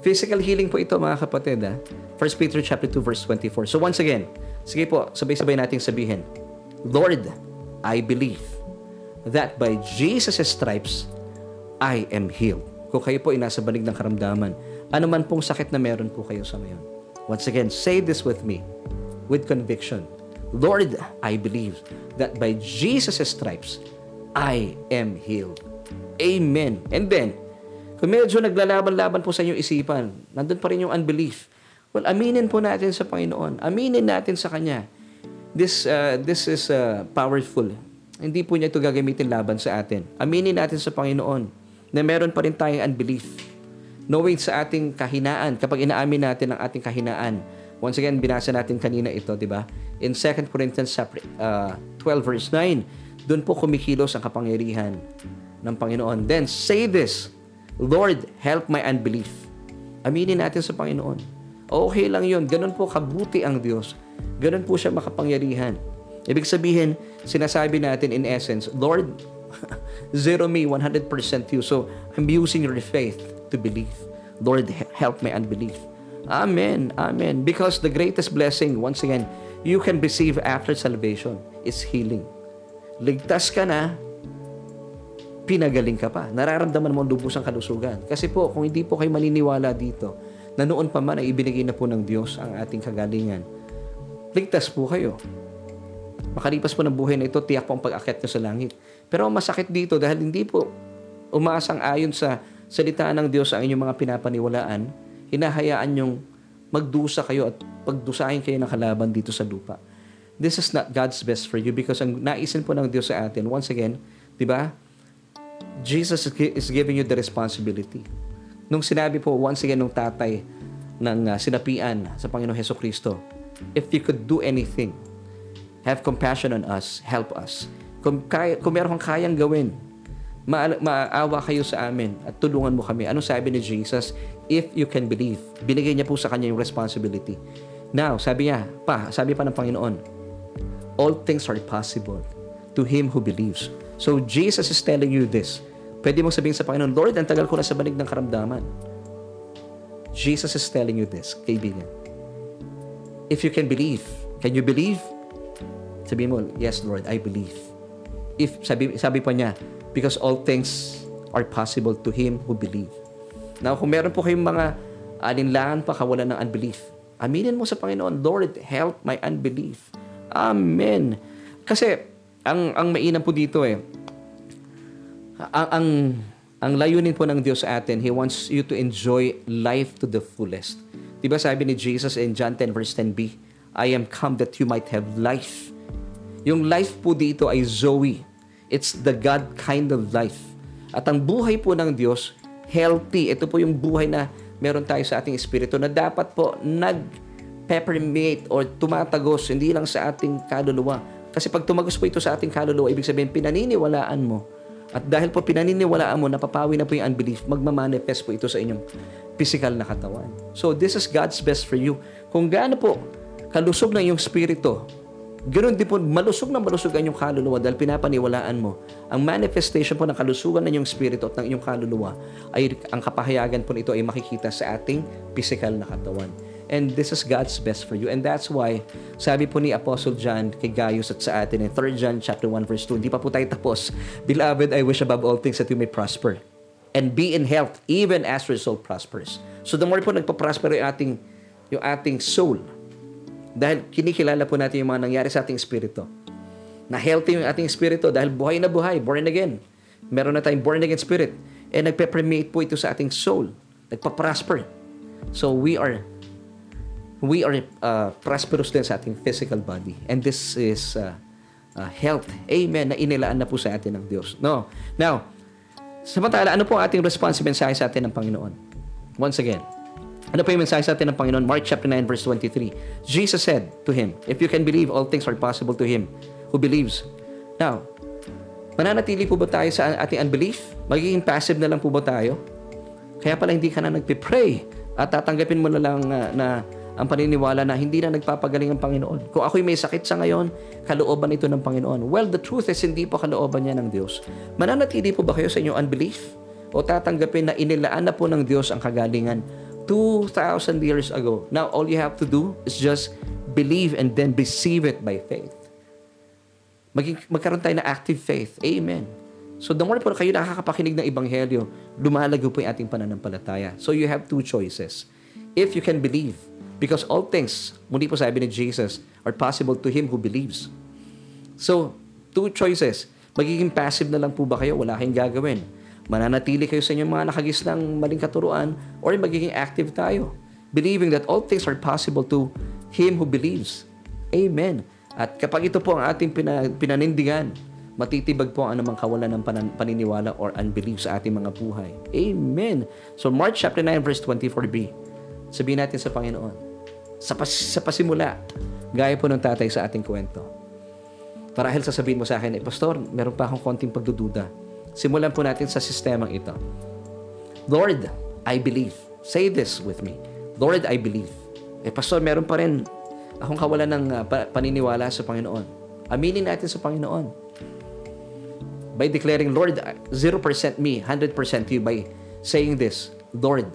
Physical healing po ito mga kapatid. Ha? 1 Peter chapter 2 verse 24. So once again, sige po, sabay-sabay nating sabihin, Lord, I believe that by Jesus' stripes, I am healed. Kung kayo po ay nasa banig ng karamdaman, ano man pong sakit na meron po kayo sa ngayon. Once again, say this with me, with conviction. Lord, I believe that by Jesus' stripes, I am healed. Amen. And then, kung medyo naglalaban-laban po sa inyong isipan, nandun pa rin yung unbelief. Well, aminin po natin sa Panginoon. Aminin natin sa Kanya. This, uh, this is uh, powerful. Hindi po niya ito gagamitin laban sa atin. Aminin natin sa Panginoon na meron pa rin tayong unbelief. Knowing sa ating kahinaan, kapag inaamin natin ang ating kahinaan, once again, binasa natin kanina ito, di ba? In 2 Corinthians uh, 12 verse 9, doon po kumikilos ang kapangyarihan ng Panginoon. Then, say this, Lord, help my unbelief. Aminin natin sa Panginoon. Okay lang yun. Ganun po kabuti ang Diyos. Ganun po siya makapangyarihan. Ibig sabihin, sinasabi natin in essence, Lord, zero me, 100% you. So, I'm using your faith to believe. Lord, help my unbelief. Amen. Amen. Because the greatest blessing, once again, you can receive after salvation is healing. Ligtas ka na, pinagaling ka pa. Nararamdaman mo ang lubusang kalusugan. Kasi po, kung hindi po kayo maniniwala dito, na noon pa man ay ibinigay na po ng Diyos ang ating kagalingan, ligtas po kayo. Makalipas po ng buhay na ito, tiyak po ang pag-akit nyo sa langit. Pero masakit dito dahil hindi po umasang ayon sa salita ng Diyos ang inyong mga pinapaniwalaan, hinahayaan nyong magdusa kayo at pagdusahin kayo ng kalaban dito sa lupa. This is not God's best for you because ang naisin po ng Diyos sa atin, once again, di ba? Jesus is giving you the responsibility. Nung sinabi po once again ng tatay ng uh, sinapian sa Panginoong Heso Kristo, if you could do anything, have compassion on us, help us. Kung, kaya, kung meron kang kayang gawin, ma- maawa kayo sa amin at tulungan mo kami. Ano sabi ni Jesus? If you can believe. Binigay niya po sa kanya yung responsibility. Now, sabi niya, pa, sabi pa ng Panginoon, all things are possible to him who believes. So, Jesus is telling you this. Pwede mong sabihin sa Panginoon, Lord, ang tagal ko na sa banig ng karamdaman. Jesus is telling you this, kaibigan. If you can believe, can you believe? Sabihin mo, yes, Lord, I believe. If, sabi, sabi pa niya, because all things are possible to Him who believe. Now, kung meron po kayong mga alinlangan pa, kawalan ng unbelief, aminin mo sa Panginoon, Lord, help my unbelief. Amen. Kasi, ang, ang mainam po dito eh, ang, ang, ang layunin po ng Diyos sa atin, He wants you to enjoy life to the fullest. Diba sabi ni Jesus in John 10 verse 10b, I am come that you might have life. Yung life po dito ay Zoe. It's the God kind of life. At ang buhay po ng Diyos, healthy. Ito po yung buhay na meron tayo sa ating espiritu na dapat po nag-peppermate or tumatagos, hindi lang sa ating kaluluwa. Kasi pag tumagos po ito sa ating kaluluwa, ibig sabihin, pinaniniwalaan mo at dahil po pinaniniwalaan mo, napapawi na po yung unbelief, magmamanifest po ito sa inyong physical na katawan. So, this is God's best for you. Kung gaano po kalusog na yung spirito, ganoon din po, malusog na malusog ang inyong kaluluwa dahil pinapaniwalaan mo. Ang manifestation po ng kalusugan ng inyong spirito at ng inyong kaluluwa ay ang kapahayagan po nito ay makikita sa ating physical na katawan. And this is God's best for you. And that's why, sabi po ni Apostle John kay Gaius at sa atin in 3 John chapter 1 verse 2, hindi pa po tayo tapos. Beloved, I wish above all things that you may prosper and be in health even as your soul prospers. So the more po nagpa-prosper yung ating, yung ating soul, dahil kinikilala po natin yung mga nangyari sa ating espiritu. Na healthy yung ating espiritu dahil buhay na buhay, born again. Meron na tayong born again spirit. And nagpe-permeate po ito sa ating soul. Nagpa-prosper. So we are we are uh, prosperous din sa ating physical body. And this is uh, uh, health. Amen. Na inilaan na po sa atin ng Diyos. No. Now, samantala, ano po ang ating mensahe sa atin ng Panginoon? Once again, ano po yung mensahe sa atin ng Panginoon? Mark chapter 9 verse 23. Jesus said to him, If you can believe, all things are possible to him who believes. Now, mananatili po ba tayo sa ating unbelief? Magiging passive na lang po ba tayo? Kaya pala hindi ka na nagpe-pray at tatanggapin mo na lang uh, na ang paniniwala na hindi na nagpapagaling ang Panginoon. Kung ako'y may sakit sa ngayon, kalooban ito ng Panginoon. Well, the truth is, hindi po kalooban niya ng Diyos. Mananatili po ba kayo sa inyong unbelief? O tatanggapin na inilaan na po ng Diyos ang kagalingan 2,000 years ago? Now, all you have to do is just believe and then receive it by faith. Maging, magkaroon tayo ng active faith. Amen. So the more po kayo nakakapakinig ng Ebanghelyo, lumalago po yung ating pananampalataya. So you have two choices. If you can believe, because all things, muli po sabi ni Jesus, are possible to him who believes. So, two choices. Magiging passive na lang po ba kayo? Wala kayong gagawin. Mananatili kayo sa inyong mga nakagis ng maling katuruan or magiging active tayo. Believing that all things are possible to him who believes. Amen. At kapag ito po ang ating pinanindigan, matitibag po ang anumang kawalan ng paniniwala or unbelief sa ating mga buhay. Amen. So Mark chapter 9 verse 24b. Sabihin natin sa Panginoon, sa, pas, sa pasimula, gaya po ng tatay sa ating kwento. Marahil sasabihin mo sa akin, eh, Pastor, meron pa akong konting pagdududa. Simulan po natin sa sistemang ito. Lord, I believe. Say this with me. Lord, I believe. Eh, Pastor, meron pa rin akong kawalan ng uh, paniniwala sa Panginoon. Aminin natin sa Panginoon by declaring, Lord, 0% me, 100% you, by saying this, Lord,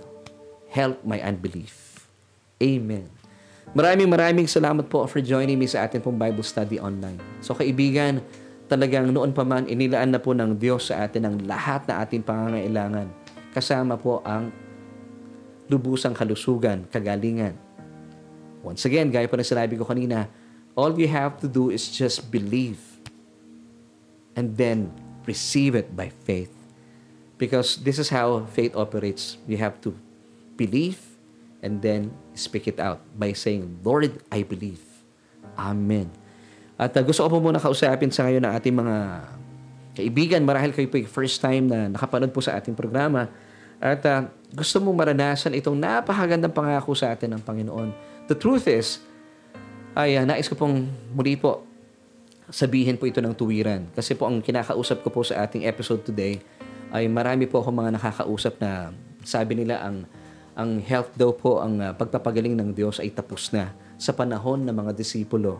help my unbelief. Amen. Maraming maraming salamat po for joining me sa atin pong Bible study online. So kaibigan, talagang noon pa man, inilaan na po ng Diyos sa atin ang lahat na ating pangangailangan. Kasama po ang lubusang kalusugan, kagalingan. Once again, gaya po na sinabi ko kanina, all you have to do is just believe. And then, receive it by faith. Because this is how faith operates. You have to believe and then speak it out by saying, Lord, I believe. Amen. At uh, gusto ko po muna kausapin sa ngayon ng ating mga kaibigan. Marahil kayo po yung first time na nakapanood po sa ating programa. At uh, gusto mong maranasan itong napakagandang pangako sa atin ng Panginoon. The truth is, ay uh, nais ko pong muli po sabihin po ito ng tuwiran. Kasi po ang kinakausap ko po sa ating episode today ay marami po ako mga nakakausap na sabi nila ang ang health daw po, ang uh, pagpapagaling ng Diyos ay tapos na sa panahon ng mga disipulo.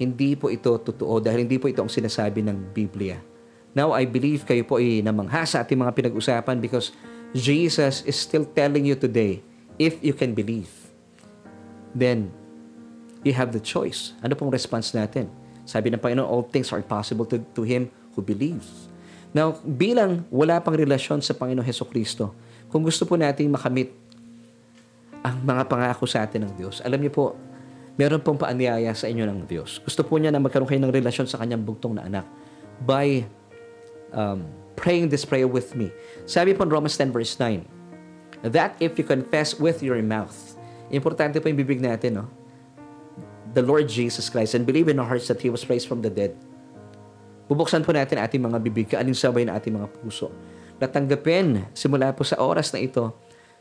Hindi po ito totoo dahil hindi po ito ang sinasabi ng Biblia. Now, I believe kayo po ay namangha sa ating mga pinag-usapan because Jesus is still telling you today, if you can believe, then you have the choice. Ano pong response natin? Sabi ng Panginoon, all things are possible to, to him who believes. Now, bilang wala pang relasyon sa Panginoon Heso Kristo, kung gusto po nating makamit ang mga pangako sa atin ng Diyos, alam niyo po, meron pong paanyaya sa inyo ng Diyos. Gusto po niya na magkaroon kayo ng relasyon sa kanyang bugtong na anak by um, praying this prayer with me. Sabi po in Romans 10 verse 9, that if you confess with your mouth, importante po yung bibig natin, no? the Lord Jesus Christ and believe in our hearts that He was raised from the dead. Bubuksan po natin ating mga bibig, kaalinsabay na ating mga puso. Natanggapin, simula po sa oras na ito,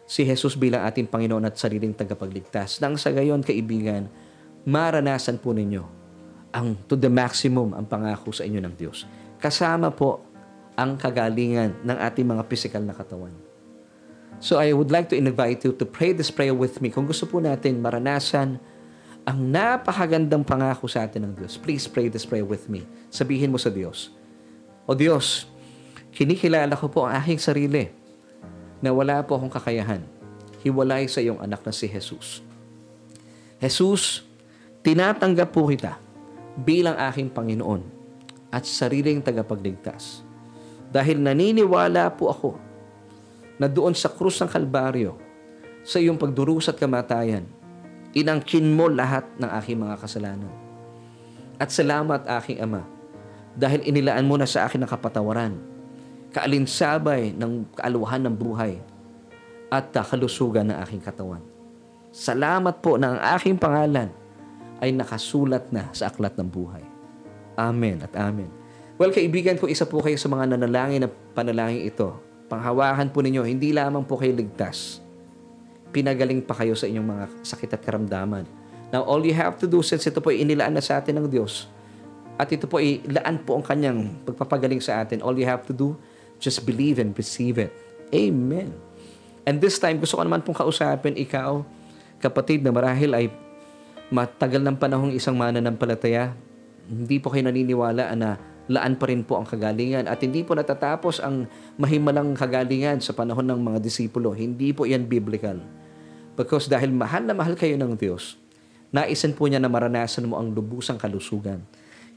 si Jesus bilang ating Panginoon at sariling tagapagligtas. Nang sa gayon, kaibigan, maranasan po ninyo ang to the maximum ang pangako sa inyo ng Diyos. Kasama po ang kagalingan ng ating mga physical na katawan. So I would like to invite you to pray this prayer with me. Kung gusto po natin maranasan ang napakagandang pangako sa atin ng Diyos. Please pray this prayer with me. Sabihin mo sa Diyos, O Diyos, kinikilala ko po ang aking sarili na wala po akong kakayahan. Hiwalay sa iyong anak na si Jesus. Jesus, tinatanggap po kita bilang aking Panginoon at sariling tagapagligtas. Dahil naniniwala po ako na doon sa krus ng Kalbaryo, sa iyong pagdurusa at kamatayan, Inangkin mo lahat ng aking mga kasalanan. At salamat aking Ama dahil inilaan mo na sa akin ang kapatawaran, kaalinsabay ng kaaluhan ng buhay at kalusugan ng aking katawan. Salamat po na ang aking pangalan ay nakasulat na sa aklat ng buhay. Amen at amen. Well, kaibigan ko, isa po kayo sa mga nanalangin na panalangin ito. Panghawakan po ninyo, hindi lamang po kayo ligtas. Pinagaling pa kayo sa inyong mga sakit at karamdaman. Now, all you have to do, since ito po inilaan na sa atin ng Diyos, at ito po ay laan po ang kanyang pagpapagaling sa atin, all you have to do, just believe and receive it. Amen. And this time, gusto ko naman pong kausapin ikaw, kapatid na marahil ay matagal ng panahong isang mananampalataya, hindi po kayo naniniwala na laan pa rin po ang kagalingan at hindi po natatapos ang mahimalang kagalingan sa panahon ng mga disipulo. Hindi po yan biblical. Because dahil mahal na mahal kayo ng Diyos, naisan po niya na maranasan mo ang lubusang kalusugan.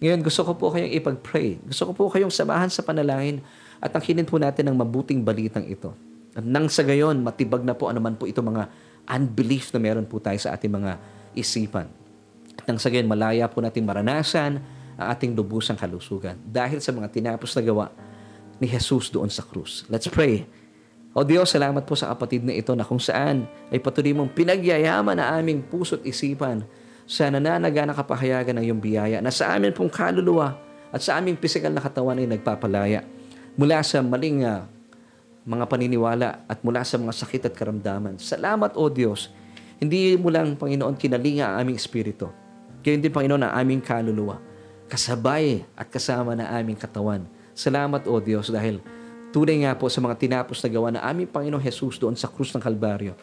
Ngayon, gusto ko po kayong ipag-pray. Gusto ko po kayong samahan sa panalangin at angkinin po natin ang mabuting balitang ito. At nang sa gayon, matibag na po anuman po ito mga unbelief na meron po tayo sa ating mga isipan. At nang sa gayon, malaya po natin maranasan ang ating lubusang kalusugan dahil sa mga tinapos na gawa ni Jesus doon sa krus. Let's pray. O Diyos, salamat po sa kapatid na ito na kung saan ay patuloy mong pinagyayaman na aming puso't isipan sa nananaga na kapahayagan ng iyong biyaya na sa amin pong kaluluwa at sa aming pisikal na katawan ay nagpapalaya mula sa maling uh, mga paniniwala at mula sa mga sakit at karamdaman. Salamat, O Diyos, hindi mo lang, Panginoon, kinalinga ang aming espiritu, Gayon din, Panginoon, ang aming kaluluwa. Kasabay at kasama na aming katawan. Salamat, O Diyos, dahil tunay nga po sa mga tinapos na gawa na aming Panginoon Jesus doon sa krus ng Kalbaryo.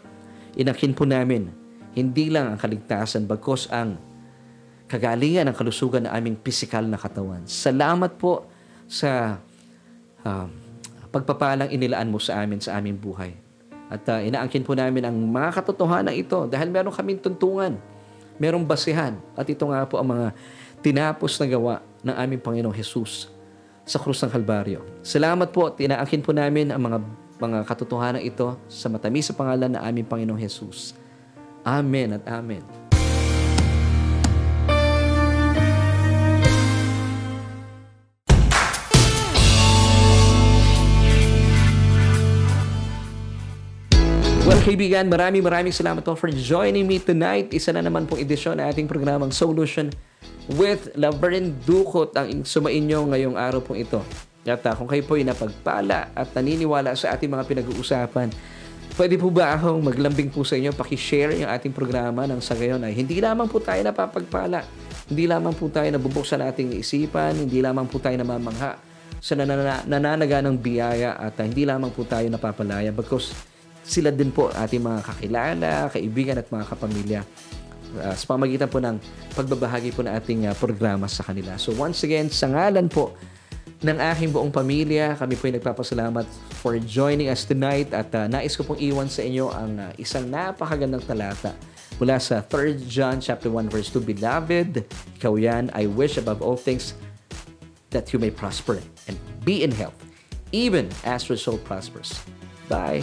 Inakin po namin, hindi lang ang kaligtasan, bagkos ang kagalingan ng kalusugan ng aming pisikal na katawan. Salamat po sa uh, pagpapalang inilaan mo sa amin, sa aming buhay. At uh, inaangkin po namin ang mga katotohanan ito dahil meron kaming tuntungan merong basihan. At ito nga po ang mga tinapos na gawa ng aming Panginoong Jesus sa krus ng Kalbaryo. Salamat po, tinaakin po namin ang mga mga katotohanan ito sa matamis sa pangalan ng aming Panginoong Jesus. Amen at Amen. Well, kaibigan, maraming maraming salamat po for joining me tonight. Isa na naman pong edisyon ng ating programang Solution with Laverne Dukot ang sumainyo ngayong araw pong ito. At uh, kung kayo po ay napagpala at naniniwala sa ating mga pinag-uusapan, pwede po ba akong maglambing po sa inyo, pakishare yung ating programa nang sa gayon ay hindi lamang po tayo napapagpala, hindi lamang po tayo nabubuksan ating isipan, hindi lamang po tayo namamangha sa nanana- nananaga ng biyaya at uh, hindi lamang po tayo napapalaya because sila din po ating mga kakilala, kaibigan at mga kapamilya uh, sa pamagitan po ng pagbabahagi po ng ating uh, programa sa kanila. So once again, sa ngalan po ng aking buong pamilya, kami po ay nagpapasalamat for joining us tonight at uh, nais ko pong iwan sa inyo ang uh, isang napakagandang talata mula sa 3 John chapter 1 verse 2 Beloved, ikaw yan, I wish above all things that you may prosper and be in health, even as your soul prospers. Bye!